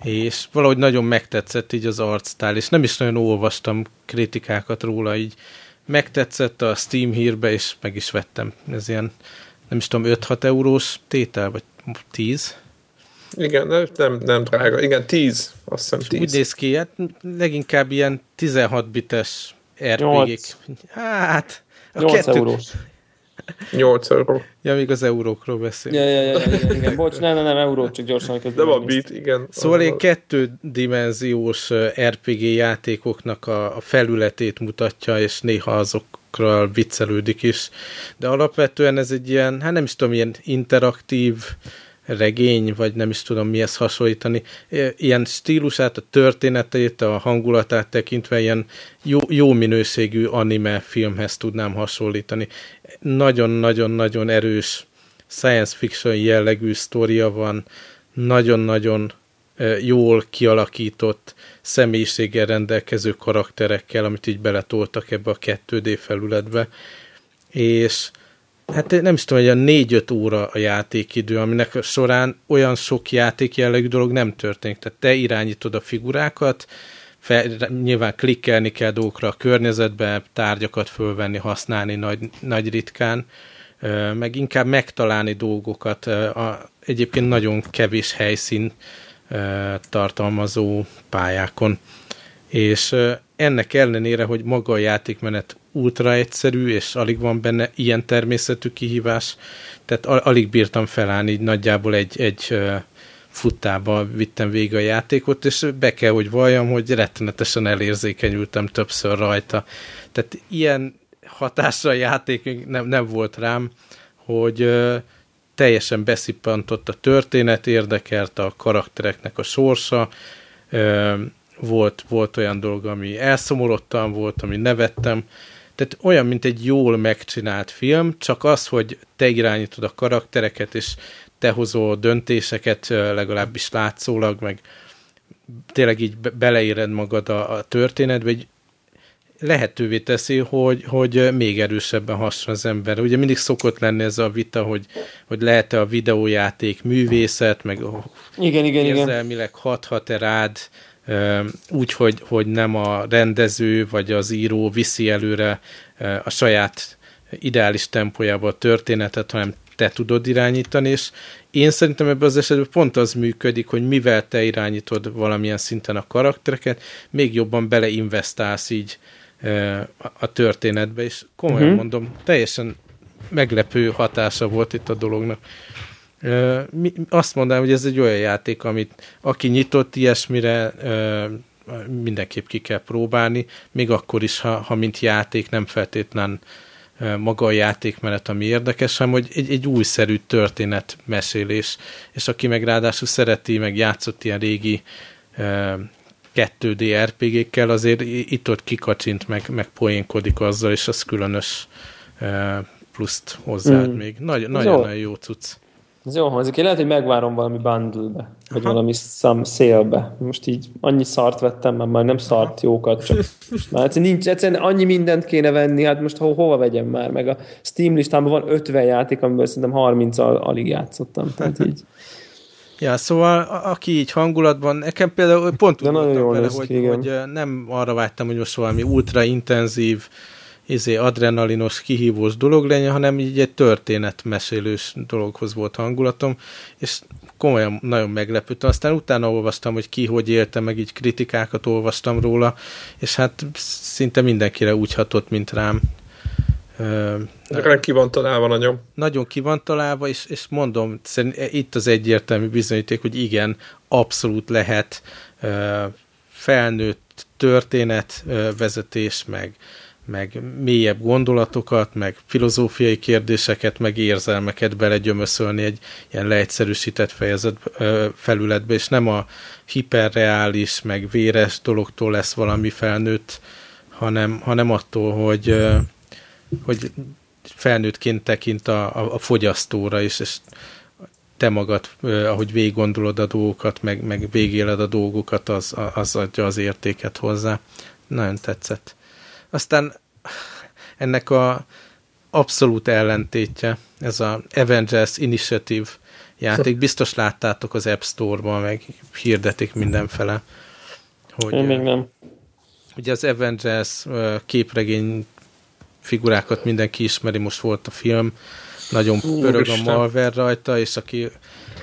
És valahogy nagyon megtetszett így az arctál, és nem is nagyon olvastam kritikákat róla, így megtetszett a Steam hírbe, és meg is vettem. Ez ilyen nem is tudom, 5-6 eurós tétel, vagy 10? Igen, nem, nem, drága. Igen, 10, azt hiszem 10. Úgy néz ki, hát leginkább ilyen 16 bites RPG-k. Hát, a 8 kettő... eurós. 8 euró. Ja, még az eurókról beszél. Ja, ja, ja, ja, igen. Bocs, nem, nem, nem, euró, csak gyorsan közben. Nem a bit, igen. Szóval én kettődimenziós RPG játékoknak a, a felületét mutatja, és néha azokról viccelődik is. De alapvetően ez egy ilyen, hát nem is tudom, ilyen interaktív regény, vagy nem is tudom mihez hasonlítani. Ilyen stílusát, a történetét, a hangulatát tekintve ilyen jó, jó minőségű anime filmhez tudnám hasonlítani. Nagyon-nagyon-nagyon erős science fiction jellegű sztoria van, nagyon-nagyon jól kialakított személyiséggel rendelkező karakterekkel, amit így beletoltak ebbe a 2D felületbe, és hát nem is tudom, hogy a 4-5 óra a játékidő, aminek során olyan sok játék jellegű dolog nem történik. Tehát te irányítod a figurákat, fel, nyilván klikkelni kell dolgokra a környezetbe, tárgyakat fölvenni, használni nagy, nagy ritkán, meg inkább megtalálni dolgokat. A, egyébként nagyon kevés helyszín tartalmazó pályákon. És ennek ellenére, hogy maga a játékmenet ultra egyszerű, és alig van benne ilyen természetű kihívás, tehát alig bírtam felállni, nagyjából egy, egy futtába vittem végig a játékot, és be kell, hogy valljam, hogy rettenetesen elérzékenyültem többször rajta. Tehát ilyen hatásra a játék nem, nem volt rám, hogy teljesen beszippantott a történet, érdekelt a karaktereknek a sorsa, volt, volt olyan dolog, ami elszomorodtam, volt, ami nevettem, tehát olyan, mint egy jól megcsinált film, csak az, hogy te irányítod a karaktereket, és te hozol döntéseket, legalábbis látszólag, meg tényleg így beleéred magad a, a történetbe, egy lehetővé teszi, hogy, hogy még erősebben hasson az ember. Ugye mindig szokott lenni ez a vita, hogy, hogy lehet-e a videójáték művészet, meg igen, igen, érzelmileg igen. hathat-e rád, úgy, hogy, hogy nem a rendező vagy az író viszi előre a saját ideális tempójába a történetet, hanem te tudod irányítani, és én szerintem ebben az esetben pont az működik, hogy mivel te irányítod valamilyen szinten a karaktereket, még jobban beleinvestálsz így a történetbe, és komolyan uh-huh. mondom, teljesen meglepő hatása volt itt a dolognak. Mi, azt mondanám, hogy ez egy olyan játék, amit aki nyitott ilyesmire, mindenképp ki kell próbálni, még akkor is, ha, ha mint játék nem feltétlen maga a játékmenet, ami érdekes, hanem hogy egy, egy újszerű történetmesélés, és aki meg ráadásul szereti, meg játszott ilyen régi 2D RPG-kkel, azért itt-ott kikacsint, meg, meg poénkodik azzal, és az különös pluszt hozzáad mm. még. Nagyon-nagyon jó cucc. Ez jó hangzik. Én lehet, hogy megvárom valami bundle-be, vagy Aha. valami some sale-be. Most így annyi szart vettem, mert már nem szart jókat, csak már egyszerűen nincs, egyszerűen annyi mindent kéne venni, hát most ho- hova vegyem már, meg a Steam listámban van 50 játék, amiből szerintem 30 al alig játszottam, tehát így. Ja, szóval aki így hangulatban, nekem például pont úgy voltam vele, hogy, hogy nem arra vágytam, hogy most valami ultra intenzív, izé, adrenalinos, kihívós dolog legyen, hanem így egy történetmesélős dologhoz volt hangulatom, és komolyan nagyon meglepődtem. Aztán utána olvastam, hogy ki hogy élte, meg így kritikákat olvastam róla, és hát szinte mindenkire úgy hatott, mint rám. Rá ki van találva nagyon. Nagyon ki van találva, és, és mondom, itt az egyértelmű bizonyíték, hogy igen, abszolút lehet felnőtt történetvezetés, meg, meg mélyebb gondolatokat, meg filozófiai kérdéseket, meg érzelmeket belegyömöszölni egy ilyen leegyszerűsített fejezet felületbe, és nem a hiperreális, meg véres dologtól lesz valami felnőtt, hanem, hanem attól, hogy, hogy felnőttként tekint a, a, a fogyasztóra is, és te magad, ahogy végig gondolod a dolgokat, meg, meg végéled a dolgokat, az, az adja az értéket hozzá. Nagyon tetszett. Aztán ennek a abszolút ellentétje, ez a Avengers Initiative játék. Biztos láttátok az App Store-ban, meg hirdetik mindenfele. Hogy, Én még nem. Ugye az Avengers képregény figurákat mindenki ismeri, most volt a film, nagyon pörög a malware rajta, és aki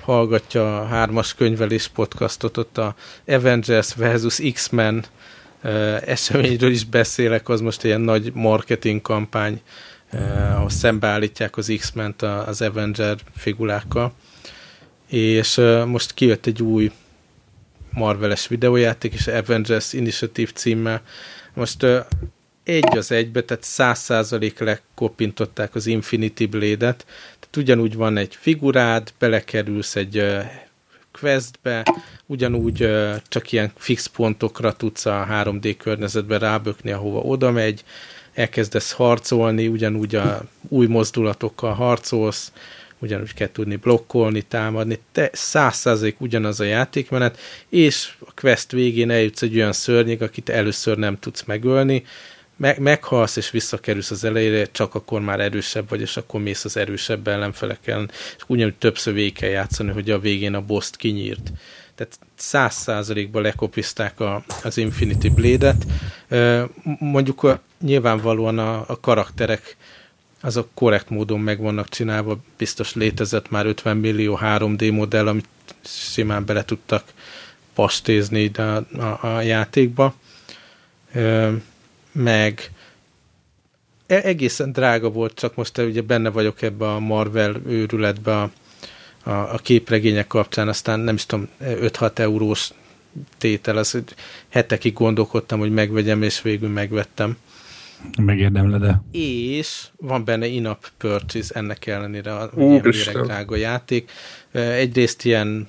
hallgatja a hármas könyvelés podcastot, ott a Avengers versus X-Men eseményről is beszélek, az most ilyen nagy marketing kampány, ahol szembeállítják az X-ment az Avenger figurákkal. És most kijött egy új Marveles videójáték, és Avengers Initiative címmel. Most egy az egybe, tehát száz százalék lekopintották az Infinity Blade-et, tehát ugyanúgy van egy figurád, belekerülsz egy questbe, ugyanúgy csak ilyen fix pontokra tudsz a 3D környezetbe rábökni, ahova oda megy, elkezdesz harcolni, ugyanúgy a új mozdulatokkal harcolsz, ugyanúgy kell tudni blokkolni, támadni, te száz százalék ugyanaz a játékmenet, és a quest végén eljutsz egy olyan szörnyig, akit először nem tudsz megölni, meg, meghalsz és visszakerülsz az elejére, csak akkor már erősebb vagy, és akkor mész az erősebb ellenfelekkel, és ugyanúgy többször végig kell játszani, hogy a végén a boss kinyírt. Tehát száz százalékban lekopizták a, az Infinity Blade-et. Mondjuk a, nyilvánvalóan a, a karakterek azok korrekt módon meg vannak csinálva, biztos létezett már 50 millió 3D modell, amit simán bele tudtak pastézni ide a, a, a játékba meg e, egészen drága volt, csak most ugye benne vagyok ebbe a Marvel őrületbe a, a, a képregények kapcsán, aztán nem is tudom, 5-6 eurós tétel, az, hogy hetekig gondolkodtam, hogy megvegyem, és végül megvettem. Megérdemled -e. És van benne in-app purchase ennek ellenére, a ilyen drága játék. Egyrészt ilyen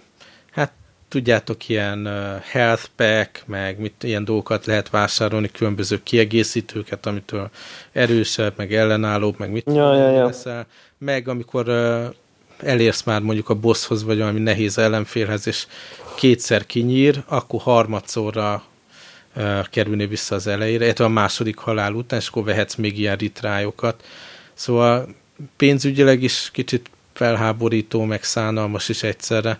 tudjátok, ilyen health pack, meg mit, ilyen dolgokat lehet vásárolni, különböző kiegészítőket, amitől erősebb, meg ellenállóbb, meg mit ja, ja, ja. Leszel. Meg amikor elérsz már mondjuk a bosshoz, vagy valami nehéz ellenfélhez, és kétszer kinyír, akkor harmadszorra kerülni vissza az elejére, illetve a második halál után, és akkor vehetsz még ilyen ritrájokat. Szóval pénzügyileg is kicsit felháborító, meg szánalmas is egyszerre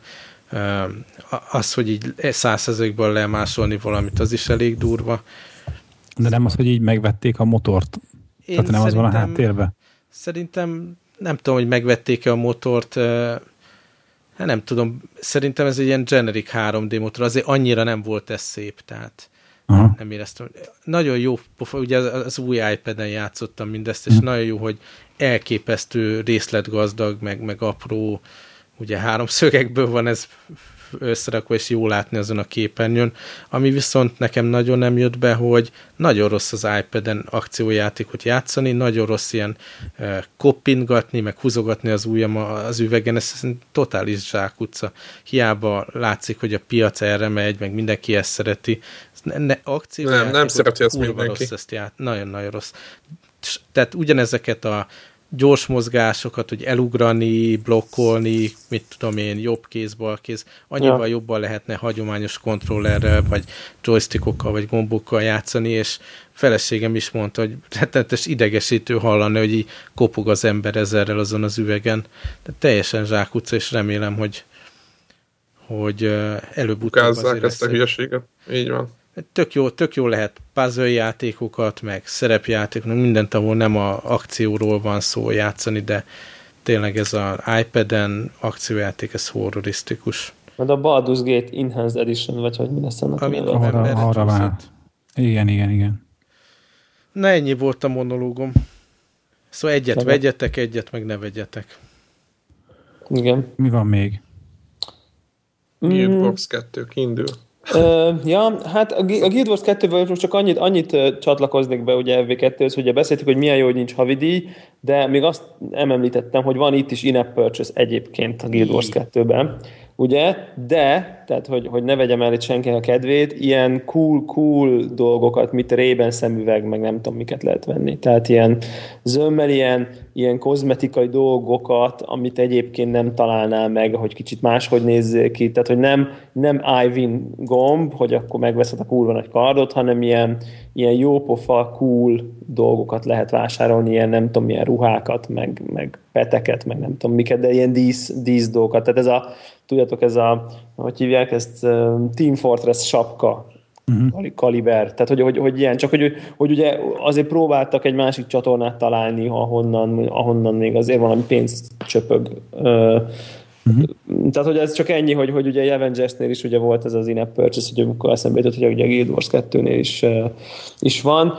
az, hogy így százszerzőkből lemásolni valamit, az is elég durva. De nem az, hogy így megvették a motort? Én Tehát nem az van a háttérbe? Szerintem nem tudom, hogy megvették-e a motort, hát nem tudom, szerintem ez egy ilyen generic 3D motor, azért annyira nem volt ez szép, tehát Aha. nem éreztem. Nagyon jó, ugye az új iPad-en játszottam mindezt, és hm. nagyon jó, hogy elképesztő részletgazdag, meg, meg apró ugye három szögekből van ez összerakva, és jó látni azon a képernyőn. Ami viszont nekem nagyon nem jött be, hogy nagyon rossz az iPad-en akciójátékot játszani, nagyon rossz ilyen e, koppingatni, meg húzogatni az ujjam az üvegen, ez totális zsákutca. Hiába látszik, hogy a piac erre megy, meg mindenki ezt szereti. Ne, ne, nem, nem szereti ezt mindenki. Rossz ezt ját, nagyon-nagyon rossz. Tehát ugyanezeket a gyors mozgásokat, hogy elugrani, blokkolni, mit tudom én, jobb kéz, bal kéz, annyival ja. jobban lehetne hagyományos kontrollerrel, vagy joystickokkal, vagy gombokkal játszani, és feleségem is mondta, hogy rettenetes idegesítő hallani, hogy így kopog az ember ezerrel azon az üvegen. De teljesen zsákutca, és remélem, hogy hogy előbb-utóbb azért ezt a hülyeséget. Így van tök jó, tök jó lehet puzzle játékokat, meg szerepjátékokat, mindent, ahol nem a akcióról van szó játszani, de tényleg ez az iPad-en akciójáték, ez horrorisztikus. Mert a Baldur's Gate Enhanced Edition, vagy hogy mi lesz ennek Ami arra, arra vár. Igen, igen, igen. Na ennyi volt a monológom. Szóval egyet Szebe. vegyetek, egyet meg ne vegyetek. Igen. Mi van még? Guild Wars 2 kiindul. Uh, ja, hát a Guild Wars 2-ből most csak annyit, annyit csatlakoznék be ugye FV2-höz, hogy beszéltük, hogy milyen jó, hogy nincs havidíj, de még azt nem említettem, hogy van itt is in-app purchase egyébként a Guild Wars 2-ben ugye? De, tehát hogy, hogy ne vegyem el itt senki a kedvét, ilyen cool-cool dolgokat, mit rében szemüveg, meg nem tudom, miket lehet venni. Tehát ilyen zömmel ilyen, ilyen kozmetikai dolgokat, amit egyébként nem találnál meg, hogy kicsit máshogy nézzék ki. Tehát, hogy nem, nem Ivin gomb, hogy akkor megveszed a kurva nagy kardot, hanem ilyen, ilyen jópofa, cool dolgokat lehet vásárolni, ilyen nem tudom, milyen ruhákat, meg, meg peteket, meg nem tudom miket, de ilyen dísz, dísz dolgokat. Tehát ez a, tudjátok, ez a, hogy hívják ezt, Team Fortress sapka, uh-huh. kaliber, tehát hogy, hogy, hogy ilyen, csak hogy, hogy ugye azért próbáltak egy másik csatornát találni, ahonnan, ahonnan még azért valami pénz csöpög. Uh-huh. Tehát, hogy ez csak ennyi, hogy, hogy ugye Avengers-nél is ugye volt ez az in-app purchase, hogy amikor eszembe jutott, hogy ugye Guild Wars 2-nél is, is van.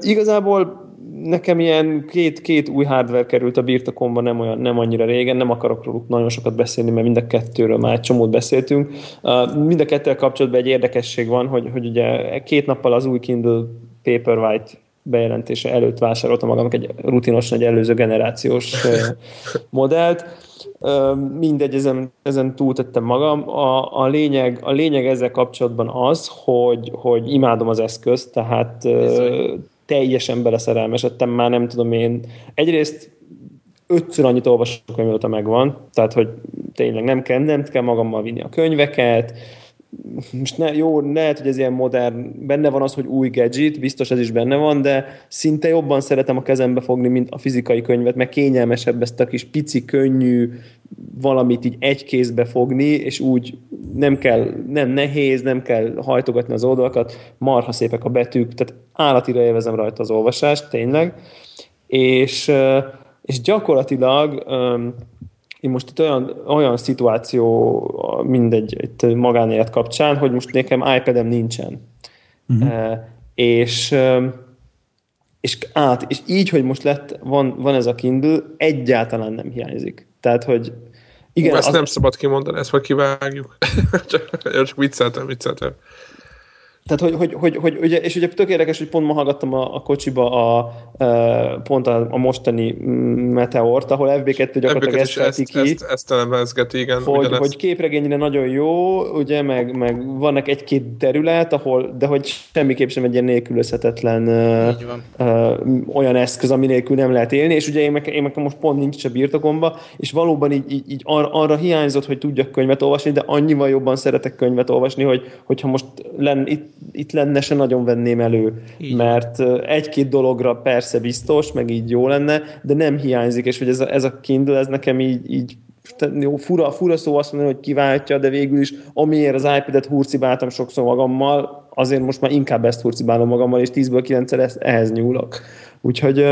Igazából nekem ilyen két, két új hardware került a birtokomba nem, olyan, nem annyira régen, nem akarok róluk nagyon sokat beszélni, mert mind a kettőről már egy csomót beszéltünk. Mind a kettővel kapcsolatban egy érdekesség van, hogy, hogy ugye két nappal az új Kindle Paperwhite bejelentése előtt vásároltam magamnak egy rutinos egy előző generációs modellt. Mindegy, ezen, ezen túltettem magam. A, a, lényeg, a lényeg ezzel kapcsolatban az, hogy, hogy imádom az eszközt, tehát Bizony teljesen beleszerelmesedtem, már nem tudom én. Egyrészt ötször annyit olvasok, amióta megvan, tehát hogy tényleg nem kell, nem kell magammal vinni a könyveket, most ne, jó, lehet, hogy ez ilyen modern, benne van az, hogy új gadget, biztos ez is benne van, de szinte jobban szeretem a kezembe fogni, mint a fizikai könyvet, mert kényelmesebb ezt a kis pici, könnyű valamit így egy kézbe fogni, és úgy nem kell, nem nehéz, nem kell hajtogatni az oldalakat, marha szépek a betűk, tehát állatira élvezem rajta az olvasást, tényleg, és, és gyakorlatilag én most itt olyan, olyan szituáció mindegy itt magánélet kapcsán, hogy most nekem iPad-em nincsen. Uh-huh. és és át, és így, hogy most lett, van, van ez a Kindle, egyáltalán nem hiányzik. Tehát, hogy igen, ezt az... nem szabad kimondani, ezt majd kivágjuk. csak, csak vicceltem, vicceltem. Tehát, hogy, hogy, hogy, hogy ugye, és ugye tök érdekes, hogy pont ma hallgattam a, a kocsiba a, a, pont a, a mostani Meteort, ahol FB2 gyakorlatilag ezt, ezt, ki. Ezt, ezt elemezgeti, igen. Hogy, hogy képregényre nagyon jó, ugye, meg, meg vannak egy-két terület, ahol, de hogy semmiképp sem egy ilyen nélkülözhetetlen uh, olyan eszköz, ami nélkül nem lehet élni, és ugye én meg, én meg most pont nincs a birtokomba, és valóban így, így, így arra, arra hiányzott, hogy tudjak könyvet olvasni, de annyival jobban szeretek könyvet olvasni, hogy, hogyha most len, itt itt lenne, se nagyon venném elő, így. mert egy-két dologra persze biztos, meg így jó lenne, de nem hiányzik, és hogy ez a, ez a Kindle, ez nekem így, így jó, fura, fura szó azt mondani, hogy kiváltja, de végül is amiért az iPad-et hurcibáltam sokszor magammal, azért most már inkább ezt hurcibálom magammal, és 10-ből 9 ehhez nyúlok. Úgyhogy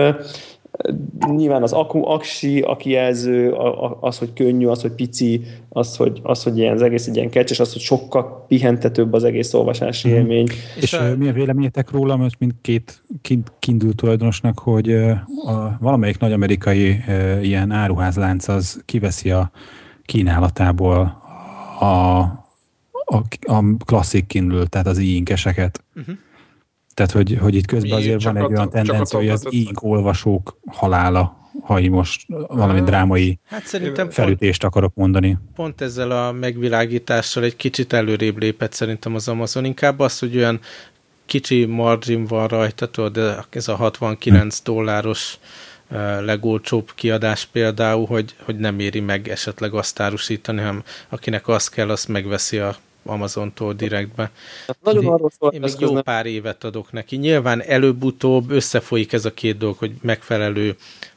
Nyilván az aku, aksi, a kijelző, az, hogy könnyű, az, hogy pici, az, hogy, az, hogy ilyen, az egész egy ilyen kecses, az, hogy sokkal pihentetőbb az egész olvasási mm. élmény. És, és a... mi a véleményetek róla, most mint két kindül tulajdonosnak, hogy a, valamelyik nagy amerikai ilyen áruházlánc az kiveszi a kínálatából a, a, a klasszik Kindle, tehát az e-inkeseket. Uh-huh. Tehát, hogy, hogy itt közben Mi, azért van egy olyan tendencia, hogy az e olvasók halála, ha így most valami drámai hát szerintem felütést pont, akarok mondani. Pont ezzel a megvilágítással egy kicsit előrébb lépett szerintem az Amazon. Inkább az, hogy olyan kicsi margin van rajta, de ez a 69 hm. dolláros legolcsóbb kiadás például, hogy, hogy nem éri meg esetleg azt árusítani, hanem akinek az kell, azt megveszi a Amazontól direktbe. Nagyon arról szól, Én még jó pár évet adok neki. Nyilván előbb-utóbb összefolyik ez a két dolog, hogy megfelelő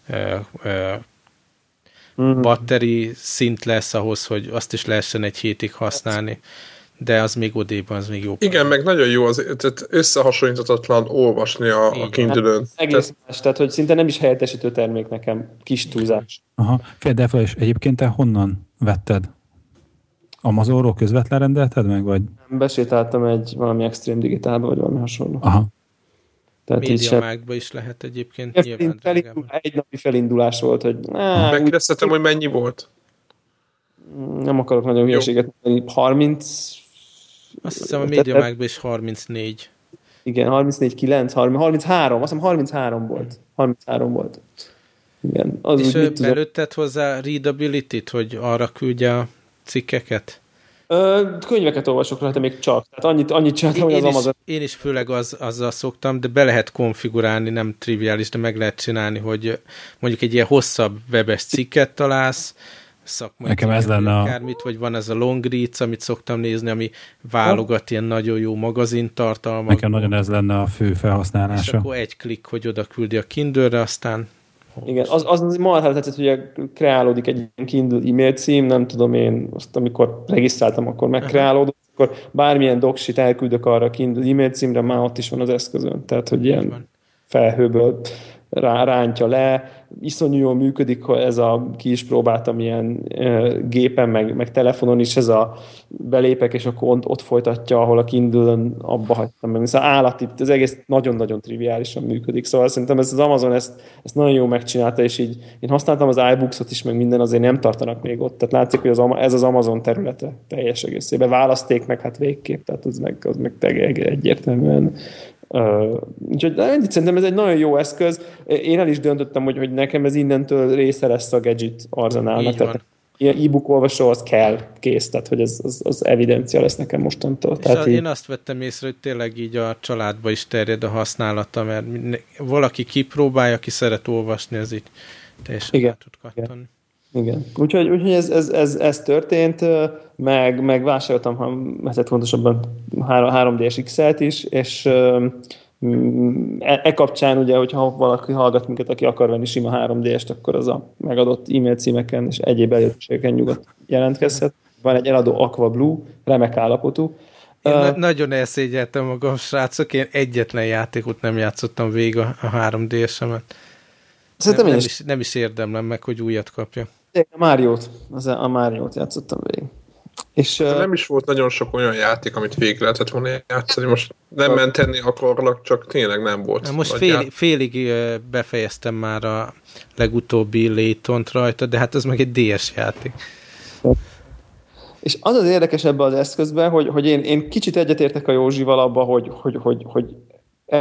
uh, uh, mm. batteri szint lesz ahhoz, hogy azt is lehessen egy hétig használni de az még odéban, az még jó. Igen, meg nagyon jó, az, tehát összehasonlíthatatlan olvasni a, a kindle Hát, egész tehát... más, tehát hogy szinte nem is helyettesítő termék nekem, kis túlzás. Aha, fél, de és egyébként te honnan vetted? Amazonról közvetlen rendelted meg, vagy? Besétáltam egy valami extrém digitálba, vagy valami hasonló. Aha. Tehát Médiamákba is lehet egyébként. Ez nyilván felindul, egy napi felindulás volt, hogy... Megkérdeztetem, úgy... hogy mennyi volt? Nem akarok nagyon hülyeséget mondani. 30 azt hiszem a médiamákban is 34. Igen, 34, 9, 30, 33, azt hiszem 33 volt. 33 volt. Igen. Az És úgy, belőtted hozzá readability-t, hogy arra küldje a cikkeket? Ö, könyveket olvasok rajta még csak. Tehát annyit, annyit csináltam, hogy az Amazon... Is, én is főleg az, azzal szoktam, de be lehet konfigurálni, nem triviális, de meg lehet csinálni, hogy mondjuk egy ilyen hosszabb webes cikket találsz, szakmai Nekem ez lenne a... akármit, vagy van ez a long reads, amit szoktam nézni, ami válogat ilyen nagyon jó magazintartalmat. Nekem nagyon ez lenne a fő felhasználása. És akkor egy klik, hogy oda küldi a Kindle-re, aztán igen, az, az marhára tetszett, hogy kreálódik egy ilyen Kindle e-mail cím, nem tudom én, azt amikor regisztráltam, akkor megkreálódott, akkor bármilyen doksit elküldök arra a Kindle e-mail címre, már ott is van az eszközön. Tehát, hogy ilyen felhőből rá, rántja le, iszonyú jól működik, ha ez a, ki is próbáltam ilyen gépen, meg, meg telefonon is, ez a belépek, és akkor ott, ott folytatja, ahol a Kindle-ön abba hagytam meg. Szóval állati, ez egész nagyon-nagyon triviálisan működik. Szóval szerintem ez az Amazon ezt, ezt nagyon jó megcsinálta, és így én használtam az iBooks-ot is, meg minden, azért nem tartanak még ott. Tehát látszik, hogy az, ez az Amazon területe teljes egészében. Választék meg, hát végképp, tehát az meg, az meg egyértelműen úgyhogy szerintem ez egy nagyon jó eszköz. Én el is döntöttem, hogy, hogy nekem ez innentől része lesz a gadget arzenálnak. Tehát ilyen e-book olvasó az kell, kész, tehát hogy ez, az, az evidencia lesz nekem mostantól. És tehát így... én azt vettem észre, hogy tényleg így a családba is terjed a használata, mert valaki kipróbálja, aki szeret olvasni, ez így teljesen Igen. tud kattani. Igen. Igen. Úgyhogy, úgyhogy ez, ez, ez, ez történt, meg, meg vásároltam, ha hát pontosabban 3DS XL-t is, és e, e kapcsán ugye, hogyha valaki hallgat minket, aki akar venni sima 3D-est, akkor az a megadott e-mail címeken és egyéb elérhetőségeken nyugodt jelentkezhet. Van egy eladó Aqua Blue, remek állapotú. Én uh, nagyon elszégyeltem magam, srácok, én egyetlen játékot nem játszottam végig a 3D-esemet. Nem, nem, is, nem is érdemlem meg, hogy újat kapja. A Máriót, az a Máriót játszottam végig. És, uh, nem is volt nagyon sok olyan játék, amit végig lehetett volna játszani. Most nem menteni akarlak, csak tényleg nem volt. Na most fél, félig befejeztem már a legutóbbi létont rajta, de hát ez meg egy DS játék. És az az érdekes ebben az eszközben, hogy, hogy én, én kicsit egyetértek a Józsival abba, hogy, hogy, hogy, hogy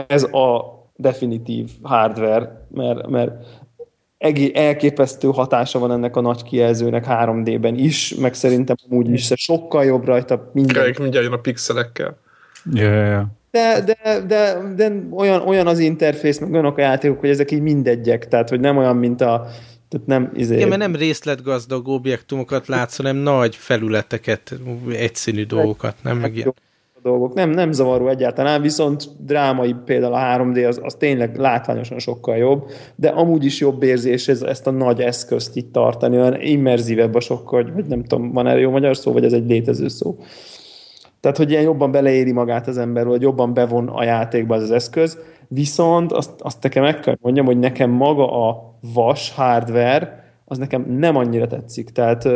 ez a definitív hardware, mert, mert elképesztő hatása van ennek a nagy kijelzőnek 3D-ben is, meg szerintem úgy is sokkal jobb rajta minden. Kérlek, mindjárt jön a pixelekkel. Yeah, yeah. De, de, de, de olyan, olyan az interfész, meg olyanok a játékok, hogy ezek így mindegyek, tehát hogy nem olyan, mint a tehát nem, izé... Igen, mert nem részletgazdag objektumokat látsz, hanem nagy felületeket, egyszínű dolgokat, nem meg ilyen dolgok. Nem, nem zavaró egyáltalán, viszont drámai például a 3D az, az tényleg látványosan sokkal jobb, de amúgy is jobb érzés ez, ezt a nagy eszközt itt tartani, olyan immerzívebb a sokkal, vagy, nem tudom, van erre jó magyar szó, vagy ez egy létező szó. Tehát, hogy ilyen jobban beleéri magát az ember, vagy jobban bevon a játékba az, az eszköz, viszont azt, azt nekem meg kell mondjam, hogy nekem maga a vas hardware, az nekem nem annyira tetszik. Tehát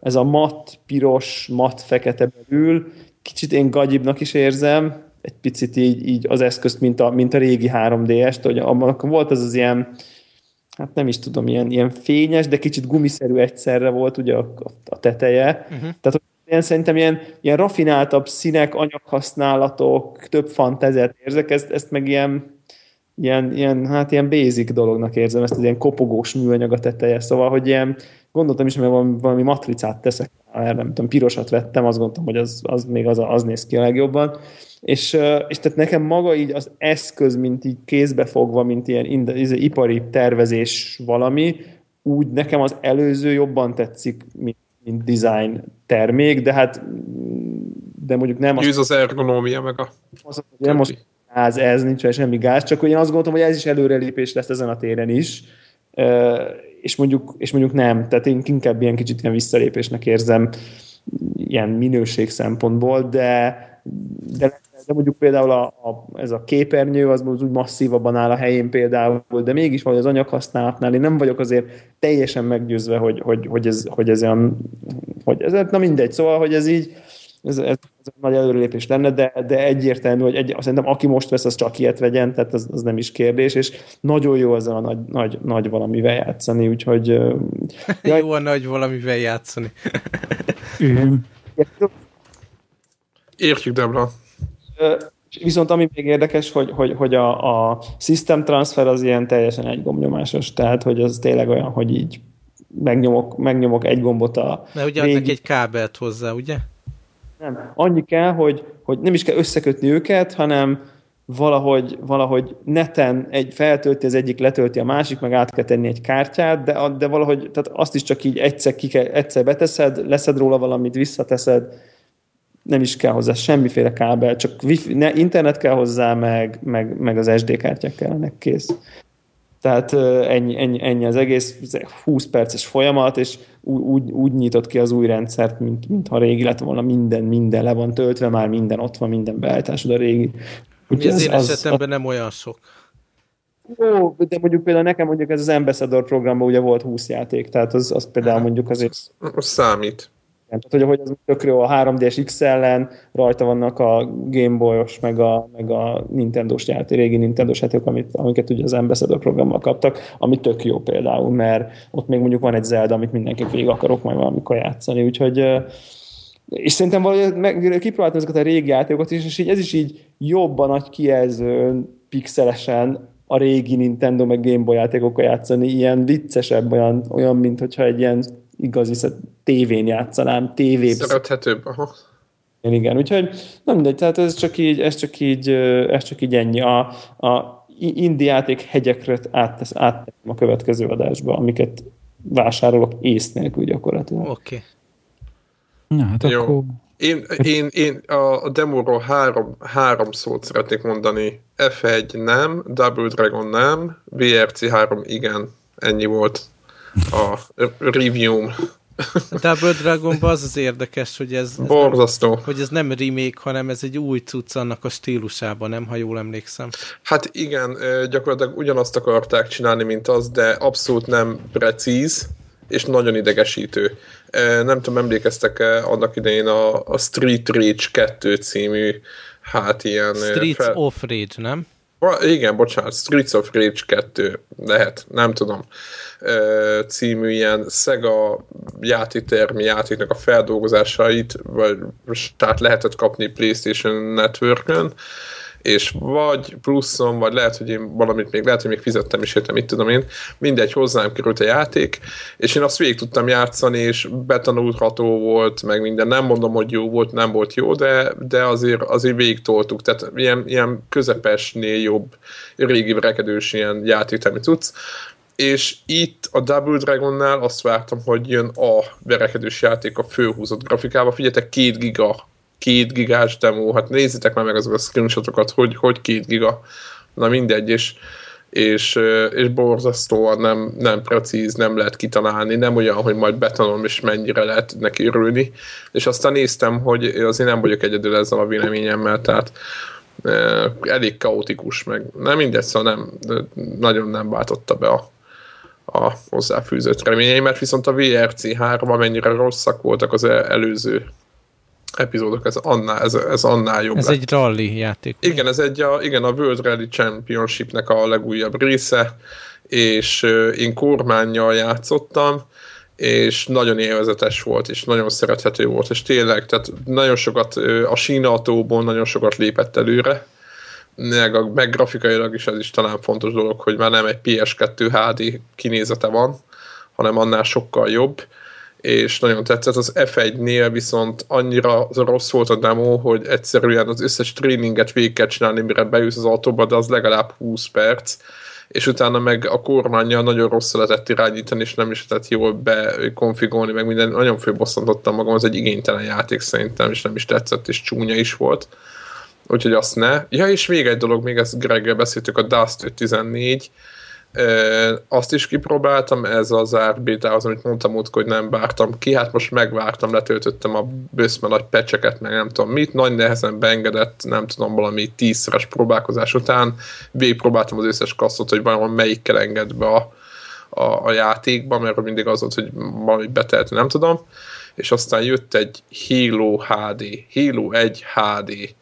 ez a mat, piros, mat, fekete belül, kicsit én gagyibnak is érzem, egy picit így, így az eszközt, mint a, mint a régi 3DS-t, hogy abban volt ez az ilyen hát nem is tudom, ilyen, ilyen fényes, de kicsit gumiszerű egyszerre volt ugye a, a teteje. Uh-huh. Tehát ilyen, szerintem ilyen, ilyen rafináltabb színek, anyaghasználatok, több fantáziát érzek, ezt, ezt meg ilyen, ilyen, ilyen, hát ilyen basic dolognak érzem, ezt az ilyen kopogós műanyag a teteje, szóval, hogy ilyen, gondoltam is, hogy valami, valami matricát teszek, erre nem tudom, pirosat vettem, azt gondoltam, hogy az, az még az, az néz ki a legjobban, és, és tehát nekem maga így az eszköz, mint így kézbe fogva, mint ilyen ipari tervezés valami, úgy nekem az előző jobban tetszik, mint, mint design termék, de hát de mondjuk nem az... az ergonómia, meg a... Az, nem most gáz, ez, nincs semmi gáz, csak én azt gondoltam, hogy ez is előrelépés lesz ezen a téren is, és mondjuk, és mondjuk nem, tehát én inkább ilyen kicsit ilyen visszalépésnek érzem ilyen minőség szempontból, de, de de mondjuk például a, a, ez a képernyő az úgy masszívabban áll a helyén például, de mégis vagy az anyaghasználatnál én nem vagyok azért teljesen meggyőzve, hogy, hogy, hogy, ez, hogy ez olyan, hogy ez, na mindegy, szóval, hogy ez így, ez, ez, ez nagy előrelépés lenne, de, de egyértelmű, hogy egy, szerintem aki most vesz, az csak ilyet vegyen, tehát az, az nem is kérdés, és nagyon jó ezzel a nagy, nagy, nagy valamivel játszani, úgyhogy... jó a nagy valamivel játszani. Értjük, Debra. Viszont ami még érdekes, hogy, hogy, hogy a, a system transfer az ilyen teljesen egy gombnyomásos, tehát hogy az tényleg olyan, hogy így megnyomok, megnyomok egy gombot a... De ugye régi... adnak egy kábelt hozzá, ugye? Nem. Annyi kell, hogy, hogy nem is kell összekötni őket, hanem valahogy, valahogy neten egy feltölti az egyik, letölti a másik, meg át kell tenni egy kártyát, de, de valahogy tehát azt is csak így egyszer, ki kell, egyszer beteszed, leszed róla valamit, visszateszed, nem is kell hozzá semmiféle kábel, csak wifi, ne, internet kell hozzá, meg, meg, meg az SD kártyák kellenek kész. Tehát ennyi, ennyi, ennyi az egész, 20 perces folyamat, és úgy, úgy, nyitott ki az új rendszert, mint, mint ha régi lett volna, minden, minden le van töltve, már minden ott van, minden beállításod a régi. Ugye az, az én az, esetemben az, nem olyan sok. Jó, de mondjuk például nekem mondjuk ez az Ambassador programban ugye volt 20 játék, tehát az, az például mondjuk azért... Az számít. Tehát, hogy, hogy az tök jó a 3DS x ellen rajta vannak a Game Boy-os, meg a, meg a Nintendo-s játék, régi Nintendo-s játékok, amit, amiket ugye az Ambassador programmal kaptak, ami tök jó például, mert ott még mondjuk van egy Zelda, amit mindenki végig akarok majd valamikor játszani, úgyhogy és szerintem valahogy meg, kipróbáltam ezeket a régi játékokat is, és így ez is így jobban nagy kijelző pixelesen a régi Nintendo meg Game Boy játékokkal játszani, ilyen viccesebb, olyan, olyan mint hogyha egy ilyen igazi tévén játszanám, tévé. Szerethetőbb, aha. Igen, igen, úgyhogy nem mindegy, tehát ez csak így, ez csak így, ez csak így ennyi. A, a indi játék hegyekre áttesz, átteszem a következő adásba, amiket vásárolok ész nélkül gyakorlatilag. Oké. Okay. Na, hát Jó. akkor... Én, én, én a demóról három, három szót szeretnék mondani. F1 nem, Double Dragon nem, VRC 3 igen. Ennyi volt a review A Double Dragonban az az érdekes, hogy ez, ez Borzasztó. Nem, hogy ez nem remake, hanem ez egy új cucc annak a stílusában, nem, ha jól emlékszem. Hát igen, gyakorlatilag ugyanazt akarták csinálni, mint az, de abszolút nem precíz, és nagyon idegesítő. Nem tudom, emlékeztek-e annak idején a, a Street Rage 2 című, hát ilyen... Streets fel... of Rage, nem? Igen, bocsánat, Streets of Rage 2 lehet, nem tudom. Című ilyen Sega játéktermi játéknak a feldolgozásait, vagy tehát lehetett kapni PlayStation Network-ön, és vagy pluszon, vagy lehet, hogy én valamit még, lehet, hogy még fizettem is értem, mit tudom én, mindegy, hozzám került a játék, és én azt végig tudtam játszani, és betanulható volt, meg minden, nem mondom, hogy jó volt, nem volt jó, de, de azért, azért végig toltuk, tehát ilyen, ilyen közepesnél jobb, régi rekedős ilyen játéktermi tudsz, és itt a Double Dragonnál azt vártam, hogy jön a verekedős játék a főhúzott grafikával. Figyeljetek, két giga, két gigás demo, hát nézzétek már meg azokat a screenshotokat, hogy, hogy két giga. Na mindegy, és, és, és borzasztóan nem, nem precíz, nem lehet kitalálni, nem olyan, hogy majd betanulom, és mennyire lehet neki örülni. És aztán néztem, hogy azért nem vagyok egyedül ezzel a véleményemmel, tehát elég kaotikus, meg nem mindegy, szóval nem, nagyon nem váltotta be a, a hozzáfűzött reményeimet, viszont a VRC 3, amennyire rosszak voltak az előző epizódok, ez annál, ez, ez annál jobb Ez lett. egy rally játék. Igen, ez egy a, igen, a World Rally Championshipnek a legújabb része, és én kormányjal játszottam, és nagyon élvezetes volt, és nagyon szerethető volt, és tényleg, tehát nagyon sokat, a sínatóból nagyon sokat lépett előre, meg, a, meg grafikailag is ez is talán fontos dolog, hogy már nem egy PS2 HD kinézete van, hanem annál sokkal jobb, és nagyon tetszett. Az F1-nél viszont annyira rossz volt a demo, hogy egyszerűen az összes tréninget végig kell csinálni, mire bejössz az autóba, de az legalább 20 perc, és utána meg a kormánya nagyon rossz lehetett irányítani, és nem is lehetett jól bekonfigolni, meg minden, nagyon főbosszantottam magam, az egy igénytelen játék szerintem, és nem is tetszett, és csúnya is volt. Úgyhogy azt ne. Ja, és még egy dolog, még ezt Greggel beszéltük, a Dust 514, azt is kipróbáltam, ez az árbétához, amit mondtam úgy, hogy nem vártam ki, hát most megvártam, letöltöttem a bőszme nagy pecseket, meg nem tudom mit, nagy nehezen beengedett, nem tudom, valami tízszeres próbálkozás után, végigpróbáltam az összes kasszot, hogy valami melyikkel enged be a, a, a játékba, mert mindig az volt, hogy valami betelti, nem tudom, és aztán jött egy Halo HD, Halo 1 HD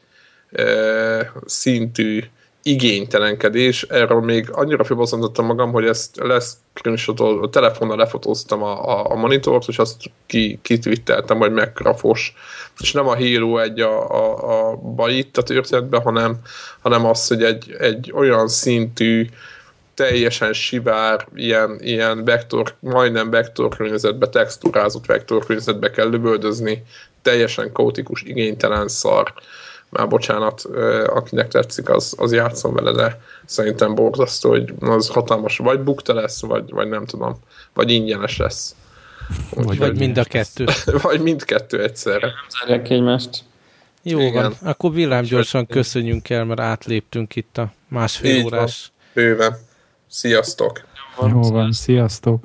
szintű igénytelenkedés, erről még annyira felbosszantottam magam, hogy ezt lesz screenshotol, telefonnal lefotóztam a, a, a monitort, és azt ki, kitwitteltem, hogy mekkora fos. És nem a Halo egy a, a, a bait a történetben, hanem, hanem az, hogy egy, egy olyan szintű teljesen sivár, ilyen, ilyen vektor, majdnem vektor környezetbe, textúrázott vektor környezetbe kell lövöldözni, teljesen kaotikus, igénytelen szar már bocsánat, akinek tetszik, az, az játszom vele, de szerintem borzasztó, hogy az hatalmas, vagy bukta lesz, vagy, vagy nem tudom, vagy ingyenes lesz. Úgy, vagy, vagy mind a kettő. vagy mindkettő egyszerre. Nem zárják egymást. Jó Igen. van, akkor villámgyorsan köszönjünk el, mert átléptünk itt a másfél Így órás. Van. Bőven. Sziasztok! Jó van, sziasztok!